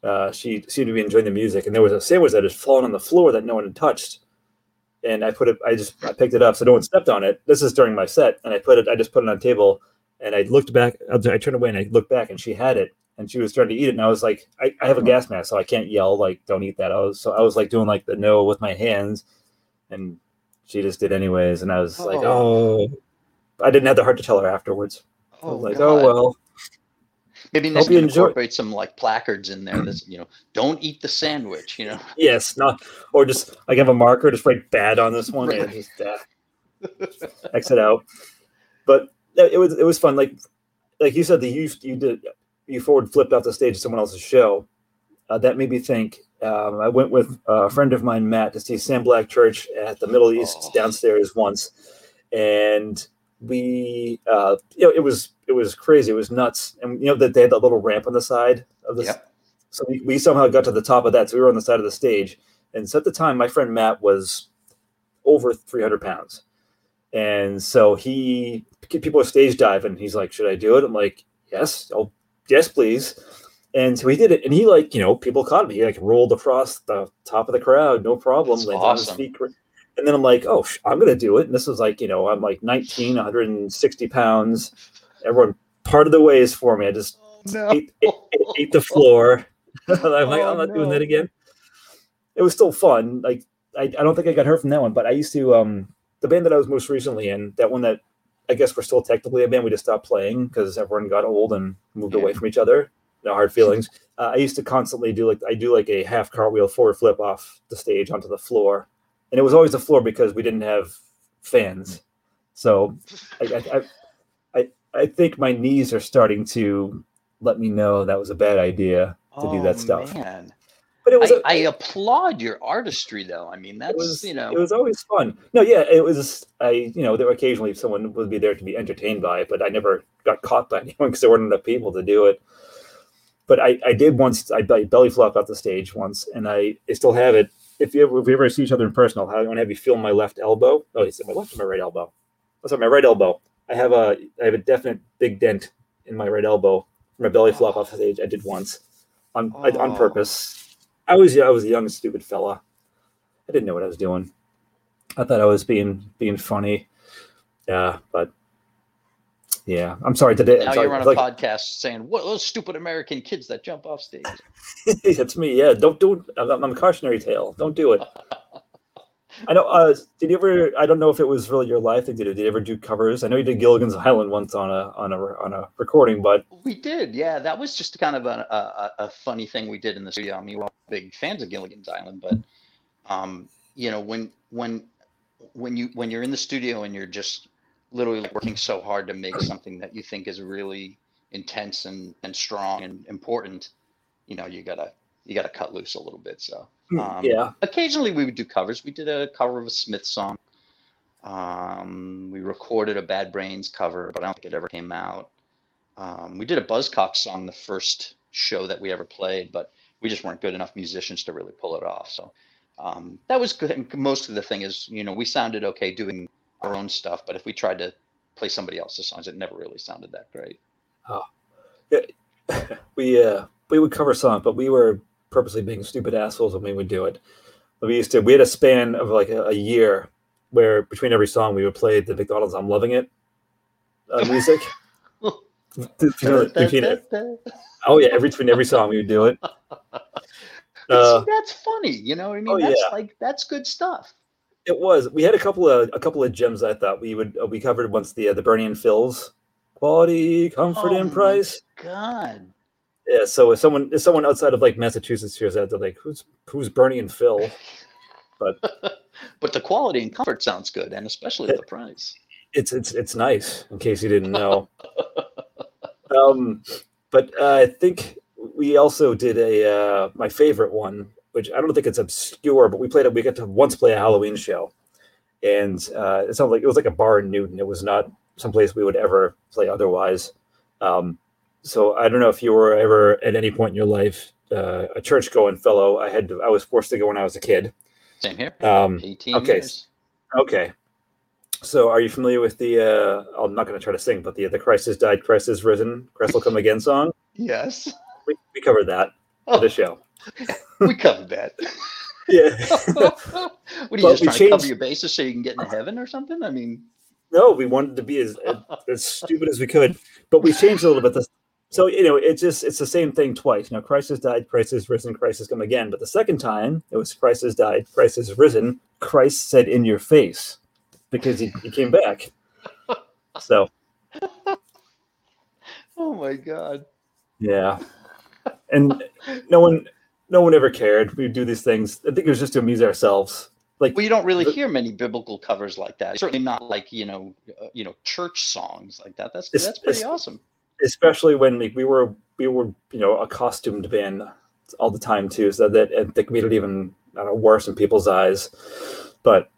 Uh, she seemed to be enjoying the music, and there was a sandwich that had fallen on the floor that no one had touched. And I put it, I just I picked it up so no one stepped on it. This is during my set, and I put it, I just put it on the table, and I looked back. I turned away and I looked back, and she had it, and she was trying to eat it, and I was like, I, I have a gas mask, so I can't yell like, "Don't eat that." I was so I was like doing like the no with my hands, and she just did anyways, and I was like, Oh. oh, I didn't have the heart to tell her afterwards. I was like, oh well, Maybe Hope next you time incorporate some like placards in there. That's you know, don't eat the sandwich. You know. yes, not or just like have a marker, just write bad on this one and just uh, exit out. But yeah, it was it was fun. Like like you said, the you you did you forward flipped off the stage to someone else's show. Uh, that made me think. Um, I went with a friend of mine, Matt, to see Sam Black Church at the Middle East Oh. downstairs once, and we, uh, you know, it was it was crazy. It was nuts, and you know that they had that little ramp on the side of the. Yep. So we, we somehow got to the top of that. So we were on the side of the stage, and so at the time, my friend Matt was over 300 pounds, and so he people were stage diving. He's like, "Should I do it?" I'm like, "Yes, oh yes, please." And so he did it, and he like you know people caught him. He like rolled across the top of the crowd, no problem. That's landed on his awesome. feet. And then I'm like, "Oh, sh- I'm gonna do it." And this was like you know I'm like 19, 160 pounds. Everyone part of the way is for me. I just No. ate, ate, ate the floor. I'm like, Oh, I'm not doing that again. It was still fun. Like I, I don't think I got hurt from that one, but I used to um the band that I was most recently in, that one that I guess we're still technically a band, we just stopped playing because everyone got old and moved Yeah. away from each other. No hard feelings. Uh, I used to constantly do like I do like a half cartwheel forward flip off the stage onto the floor, and it was always the floor because we didn't have fans. So I, I, I, I, think my knees are starting to let me know that was a bad idea to do that Oh, stuff. Man. But it was I, a- I applaud your artistry, though. I mean, that's was you know, it was always fun. No, yeah, it was. I you know there occasionally someone would be there to be entertained by it, but I never got caught by anyone because there weren't enough people to do it. But I, I did once. I be- belly flopped off the stage once, and I, I still have it. If you ever, if we ever see each other in person, I'll have, I want to have you feel my left elbow. Oh, you said my left or my right elbow? Oh, sorry, my right elbow. I have a I have a definite big dent in my right elbow from a belly flop off the stage. I did once on I, on Oh. purpose. I was I was a young stupid fella. I didn't know what I was doing. I thought I was being being funny. Yeah, but yeah, I'm sorry. Today, Now sorry, you're on a like, podcast saying, "What those stupid American kids that jump off stage?" it's me. Yeah, don't do it. I'm, I'm a cautionary tale. Don't do it. I know. Uh, did you ever? I don't know if it was really your life did it. Did you ever do covers? I know you did Gilligan's Island once on a on a on a recording, but We did, yeah. That was just kind of a, a, a- funny thing we did in the studio. I mean, we're all big fans of Gilligan's Island, but um, you know, when when when you when you're in the studio and you're just literally working so hard to make something that you think is really intense and, and strong and important, you know, you gotta you gotta cut loose a little bit. So um, yeah, occasionally we would do covers. We did a cover of a Smith song. Um, we recorded a Bad Brains cover, but I don't think it ever came out. Um, we did a Buzzcocks song the first show that we ever played, but we just weren't good enough musicians to really pull it off. So um, that was good. And Most of the thing is, you know, we sounded okay doing our own stuff, but if we tried to play somebody else's songs, it never really sounded that great. Oh. Yeah. We uh we would cover songs, but we were purposely being stupid assholes when we would do it. But We used to. We had a span of like a, a year where between every song we would play the McDonald's "I'm Loving It" uh, music. If you know- if you know- oh yeah, every between every song we would do it. Uh, See, that's funny, you know what I mean? oh, that's yeah. like that's good stuff. It was. We had a couple of a couple of gems. I thought we would. Uh, we covered once the uh, the Bernie and Phil's quality, comfort, Oh and price. God. Yeah. So if someone if someone outside of like Massachusetts hears that, they're like, "Who's who's Bernie and Phil?" But but the quality and comfort sounds good, and especially Yeah. the price. It's it's it's nice. In case you didn't know. um, but uh, I think we also did a uh, my favorite one, which I don't think it's obscure, but we played it. We got to once play a Halloween show, and uh, it sounded like it was like a bar in Newton. It was not someplace we would ever play otherwise. Um, so I don't know if you were ever at any point in your life uh, a church going fellow. I had to, I was forced to go when I was a kid. Same here. Um, 18 okay. years. Okay. So, are you familiar with the? Uh, I'm not going to try to sing, but the "The Christ has died, Christ is risen, Christ will come again" song. Yes. We, we covered that for Oh, the show. we covered that. Yeah. what are But you just we trying to cover your bases so you can get into heaven or something? I mean, no, we wanted to be as as stupid as we could, but we changed a little bit. This, so you know, it's just it's the same thing twice. You know, Christ has died, Christ is risen, Christ has come again. But the second time, it was Christ has died, Christ is risen. Christ said in your face because he, he came back. So oh my God. Yeah. And no one no one ever cared. We'd do these things. I think it was just to amuse ourselves. Like Well, you don't really The- hear many biblical covers like that. Certainly not like you know, uh, you know, church songs like that. That's that's pretty awesome. Especially when like we were we were, you know, a costumed band all the time too. So that it, think made it even I don't know, worse in people's eyes. But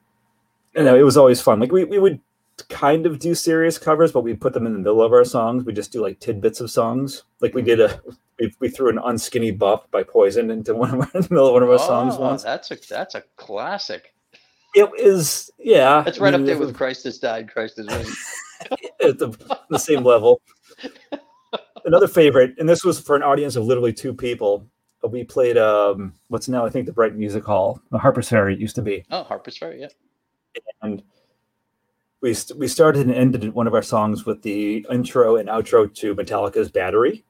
you know, it was always fun. Like we, we would kind of do serious covers, but we put them in the middle of our songs. We just do like tidbits of songs. Like we did a we, we threw an unskinny bop by Poison into one of our, in the middle of one of our songs Oh, once. that's a that's a classic. It is yeah. That's I right up there with Christ has died, Christ has risen. at the, the same level. Another favorite, and this was for an audience of literally two people. We played um, what's now I think the Brighton Music Hall, the Harper's Ferry it used to be, Oh, Harper's Ferry, yeah. and we st- we started and ended one of our songs with the intro and outro to Metallica's Battery,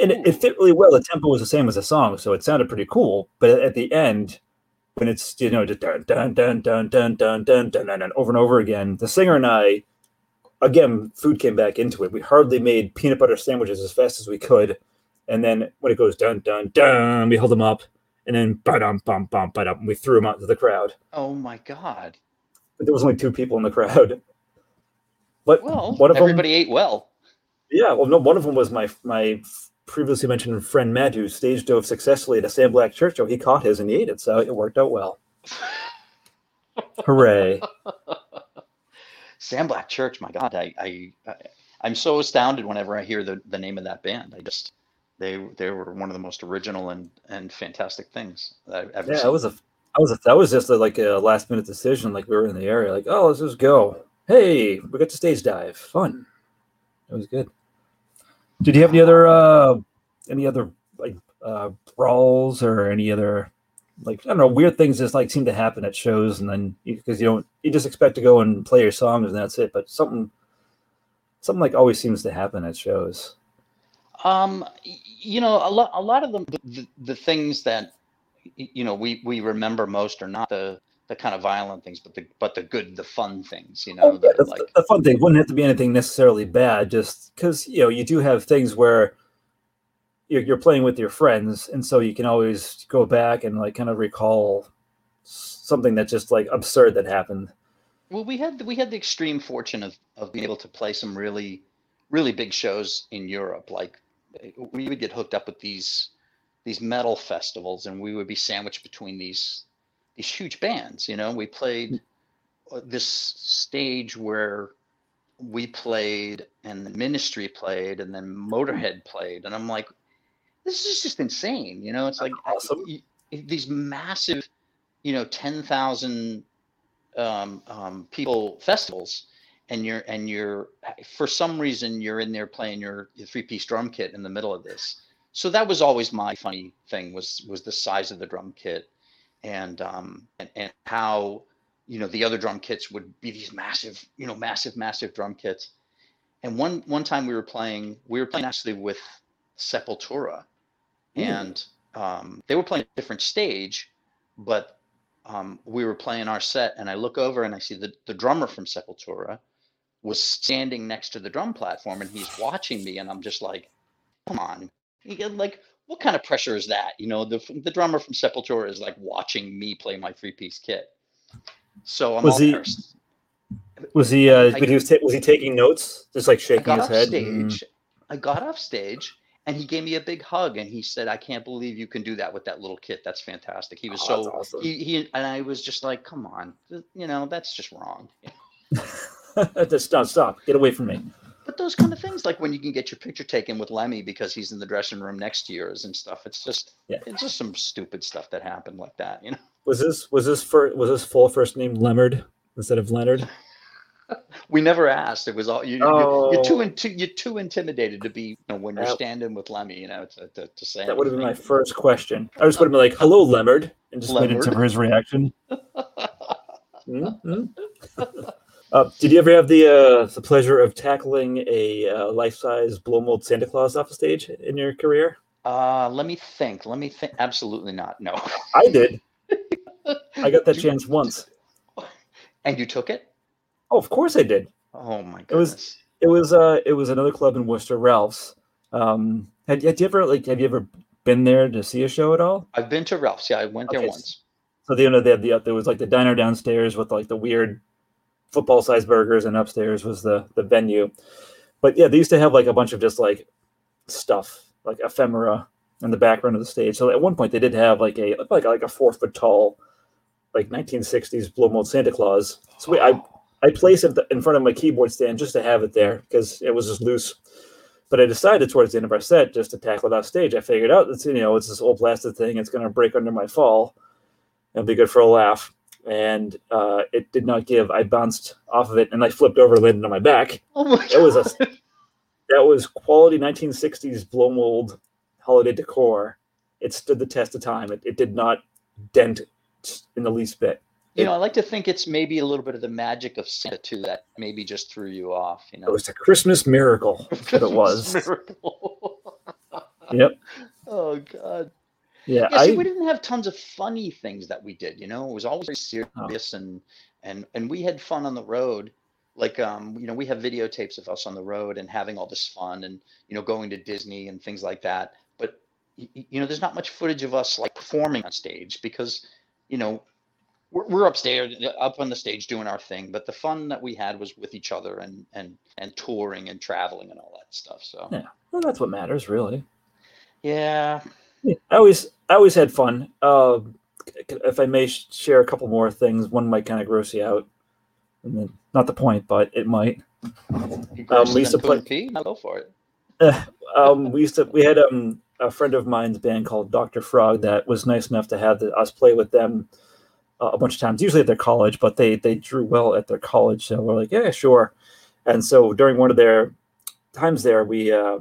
and it, it fit really well. The tempo was the same as the song, so it sounded pretty cool. But at the end, when it's you know just dun dun dun dun dun dun dun dun dun, dun over and over again, the singer and I, again, food came back into it. We hardly made peanut butter sandwiches as fast as we could, and then when it goes dun dun dun, we held them up, and then ba dum bum bum ba dum, we threw them out to the crowd. Oh my God. But there was only two people in the crowd. But Well, one of them, everybody ate well. yeah, well, no, one of them was my my previously mentioned friend Matt, who stage dove successfully at a Sam Black church show. He caught his and he ate it, so it worked out well. Hooray! Sam Black Church, my God, I, I, I I'm so astounded whenever I hear the, the name of that band. I just they they were one of the most original and and fantastic things that I've ever Yeah, seen. that was a, that was a, that was just a, like a last minute decision. Like we were in the area, like oh, let's just go. Hey, we got to stage dive. Fun. That was good. Did you have any other uh any other like uh brawls or any other like I don't know weird things just like seem to happen at shows and then because you, don't you just expect to go and play your songs and that's it but something something like always seems to happen at shows. Um, you know, a lot, a lot of the, the, the things that, you know, we, we remember most are not the, the kind of violent things, but the, but the good, the fun things, you know, Oh, yeah, the, like, the fun thing wouldn't have to be anything necessarily bad, just because you know you do have things where you're, you're playing with your friends, and so you can always go back and like kind of recall something that's just like absurd that happened. well, we had, we had the extreme fortune of, of being able to play some really, really big shows in Europe. Like we would get hooked up with these, these metal festivals and we would be sandwiched between these, these huge bands, you know, we played uh, this stage where we played and the ministry played and then motorhead played and i'm like this is just insane you know? It's like Awesome. y- y- these massive you know 10,000 um, um, people festivals and you're and you're for some reason you're in there playing your, your three piece drum kit in the middle of this. So that was always my funny thing was was the size of the drum kit and um and, and how you know the other drum kits would be these massive you know massive massive drum kits. And one one time we were playing we were playing actually with sepultura Ooh. and um, they were playing a different stage but um, we were playing our set and i look over and i see the, the drummer from sepultura was standing next to the drum platform and he's watching me and i'm just like come on like what kind of pressure is that you know the, the drummer from sepultura is like watching me play my three piece kit so i'm Was all he- nervous. Was he? Uh, I- he was ta- was he taking notes, just like shaking his head? stage. Mm. I got off stage and he gave me a big hug and he said, I can't believe you can do that with that little kit. That's fantastic. He was Oh, so awesome. he, he and I was just like, come on, you know, that's just wrong. just stop, stop, get away from me. But those kind of things, like when you can get your picture taken with Lemmy because he's in the dressing room next to yours and stuff. It's just Yeah. it's just some stupid stuff that happened like that, you know. Was this was this for was this full first name Leonard instead of Leonard? We never asked. It was all you, you you're too Oh. in, too you're too intimidated to be you know when you're standing with Lemmy, you know, to, to, to say That would have been my first question. I just would have been like, "Hello, Leonard," and just waited for his reaction. Mhm. Uh, did you ever have the uh, the pleasure of tackling a uh, life size blow mold Santa Claus off the stage in your career? Uh, let me think. Let me think. Absolutely not. No. I did. I got that You- chance once. And you took it? Oh, of course I did. Oh my god. It was- It was uh, it was another club in Worcester, Ralph's. Um, had, had you ever like have you ever been there to see a show at all? I've been to Ralph's. Yeah, I went there Okay, once. So the, you know, they had the there was like the diner downstairs with like the weird football sized burgers, and upstairs was the the venue. But yeah, they used to have like a bunch of just like stuff, like ephemera in the background of the stage. So at one point they did have like a like like a four foot tall, like 1960s blow mold Santa Claus. So we, I I place it in front of my keyboard stand just to have it there because it was just loose. But I decided towards the end of our set just to tackle it off stage. I figured out it's you know it's this old plastic thing. It's going to break under my fall. It'll be good for a laugh. And uh, it did not give. I bounced off of it and I flipped over and landed on my back. Oh my It was a- God. That was quality 1960s blow mold holiday decor. It stood the test of time. It, it did not dent in the least bit. You know, I like to think it's maybe a little bit of the magic of Santa too that maybe just threw you off. You know, It was a Christmas miracle. What it was. Miracle. Yep. Oh God. Yeah, Yeah, see, we didn't have tons of funny things that we did. You know, it was always very serious and and and we had fun on the road. Like um, you know, we have videotapes of us on the road and having all this fun and you know going to Disney and things like that. But you know, there's not much footage of us like performing on stage because you know we're, we're upstairs up on the stage doing our thing. But the fun that we had was with each other and and and touring and traveling and all that stuff. So Yeah. well, that's what matters, really. yeah, Yeah, I always I always had fun. Uh, if I may share a couple more things, one might kind of gross you out. And then, not the point, but it might. grosser we used to play- go for it. um, we used to we had um, a friend of mine's band called Doctor Frog that was nice enough to have the, us play with them a bunch of times, usually at their college, but they they drew well at their college, so we're like, yeah, sure. And so during one of their times there, we uh,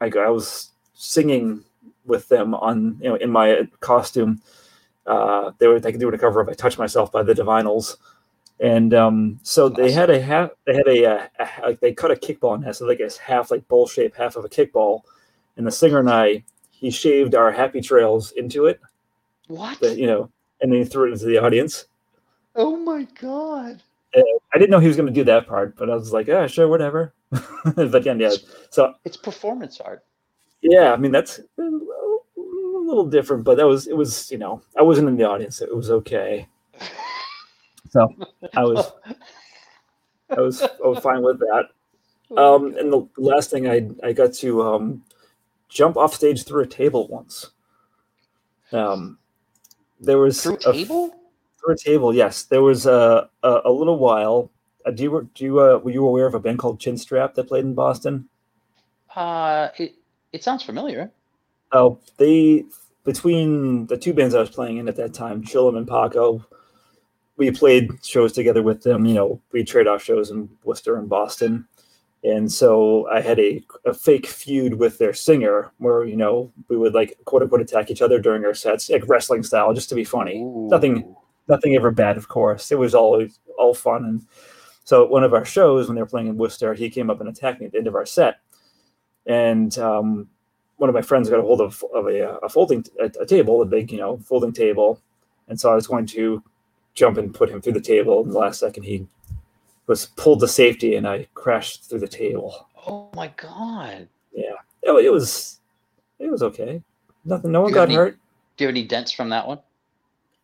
I, I was singing with them on you know in my costume. Uh, they were they could do a cover of "I Touch Myself" by the Divinyls, and um, so they had a half. They had a, a, a like they cut a kickball in half, so like a half like bowl shape, half of a kickball, and the singer and I he shaved our happy trails into it, What? but, you know, and then he threw it into the audience. Oh my god. I didn't know he was going to do that part, but I was like, yeah, sure, whatever. but yeah, yeah. So It's performance art. yeah, I mean that's a little different, but that was it was you know I wasn't in the audience, it was okay. So I was I was I was fine with that. Um, and the last thing I I got to um, jump off stage through a table once. Um, there was Through a- table? through a table. Yes, there was a a, a little while. Uh, do you do you uh, were you aware of a band called Chinstrap that played in Boston? Uh, it it sounds familiar. Oh, they between the two bands I was playing in at that time, Chillum and Paco, we played shows together with them. You know, we trade off shows in Worcester and Boston, and so I had a, a fake feud with their singer, where you know we would like quote unquote attack each other during our sets, like wrestling style, just to be funny. Nothing, Ooh. nothing ever bad, of course. It was always all fun. And so at one of our shows, when they were playing in Worcester, he came up and attacked me at the end of our set. And um, one of my friends got a hold of, of a, a folding a, a table, a big, you know, folding table. And so I was going to jump and put him through the table. And the last second, he was pulled to safety, and I crashed through the table. Oh my god. It, it was, it was okay. Nothing. No one Do you have got any- hurt. Do you have any dents from that one?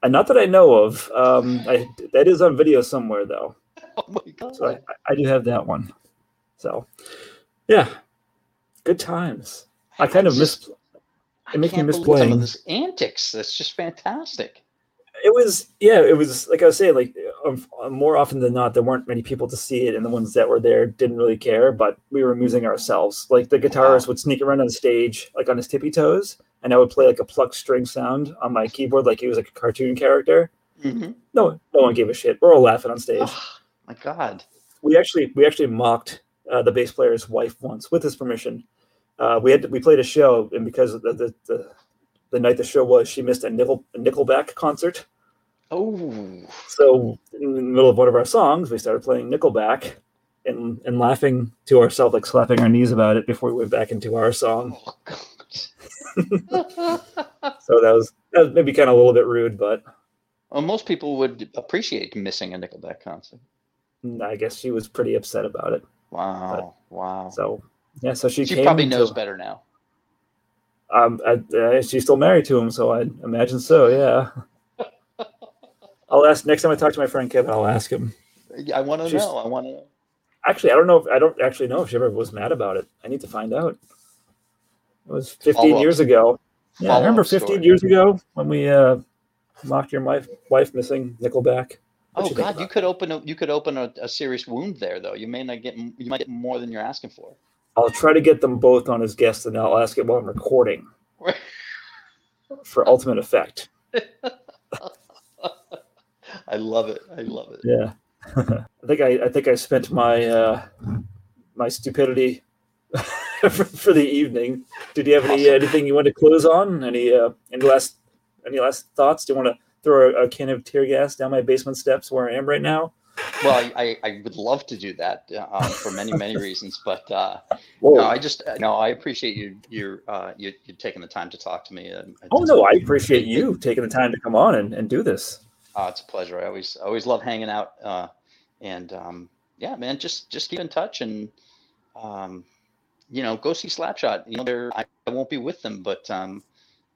And not that I know of. Um, I, that is on video somewhere, though. Oh my god. So I, I do have that one. So, yeah, good times. I kind of just- miss. I it makes me miss some of this antics. That's just fantastic. It was yeah. It was like I was saying. Like um, more often than not, there weren't many people to see it, and the ones that were there didn't really care. But we were amusing ourselves. Like the guitarist Wow. would sneak around on stage, like on his tippy toes, and I would play like a plucked string sound on my keyboard, like he was like a cartoon character. Mhm. No, no one gave a shit. We're all laughing on stage. Oh, my god. we actually we actually mocked uh, the bass player's wife once with his permission. Uh, we had we played a show, and because of the, the the the night the show was, she missed a nickel a Nickelback concert. Oh. So in the middle of one of our songs, we started playing Nickelback, and and laughing to ourselves, like slapping our knees about it before we went back into our song. Oh. So that was that was maybe kind of a little bit rude, but well, most people would appreciate missing a Nickelback concert. I guess she was pretty upset about it. Wow. Wow. So yeah, so she, She probably to- knows better now. Um, I, uh, she's still married to him, so I imagine so. Yeah. I'll ask next time I talk to my friend Kevin. I'll ask him. I want to know. I want to. Actually, I don't know. If, I don't actually know if she ever was mad about it. I need to find out. It was 15 Follow-up- years ago. Yeah, I remember 15 story. years ago when we uh, mocked your wife, wife missing Nickelback. What Oh you God, you could open a you could open a, a serious wound there though. You may not get you might get more than you're asking for. I'll try to get them both on as guests, and I'll ask it while I'm recording for ultimate effect. I love it. I love it. Yeah, I think I, I think I spent my uh, my stupidity for, for the evening. Did you have any anything you want to close on? Any uh, any last any last thoughts? Do you want to throw a, a can of tear gas down my basement steps where I am right now? Well, I, I, I would love to do that uh, for many many reasons, but uh, no, I just uh, no, I appreciate you you uh, you you taking the time to talk to me. And oh no, I appreciate you taking the time to come on and, and do this. Uh, it's a pleasure. I always always love hanging out. Uh, and um, yeah, man, just just keep in touch and um, you know go see Slap Shot. You know, they're I, I won't be with them, but um,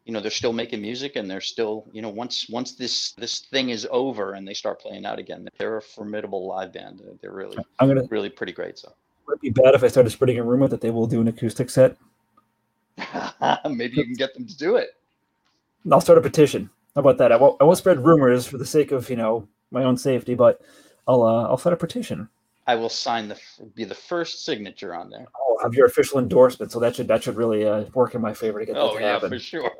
you know they're still making music and they're still you know once once this this thing is over and they start playing out again, they're a formidable live band. They're- really I'm gonna. really pretty great. So Would it be bad if I started spreading a rumor that they will do an acoustic set? maybe you can get them to do it. I'll start a petition about that. I won't, I won't spread rumors for the sake of you know my own safety, but I'll uh, I'll set a petition. I will sign the be the first signature on there. I'll have your official endorsement, so that should that should really uh, work in my favor to get oh, to yeah, happen. for sure.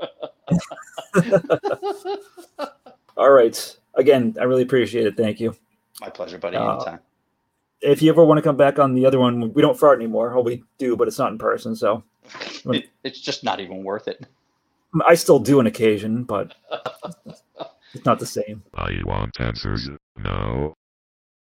All right. Again, I really appreciate it. Thank you. My pleasure, buddy. Uh, Anytime. If you ever want to come back on the other one, we don't fart anymore. Oh, we do, but it's not in person, so it, it's just not even worth it. I still do an occasion, but it's not the same. I want answers now.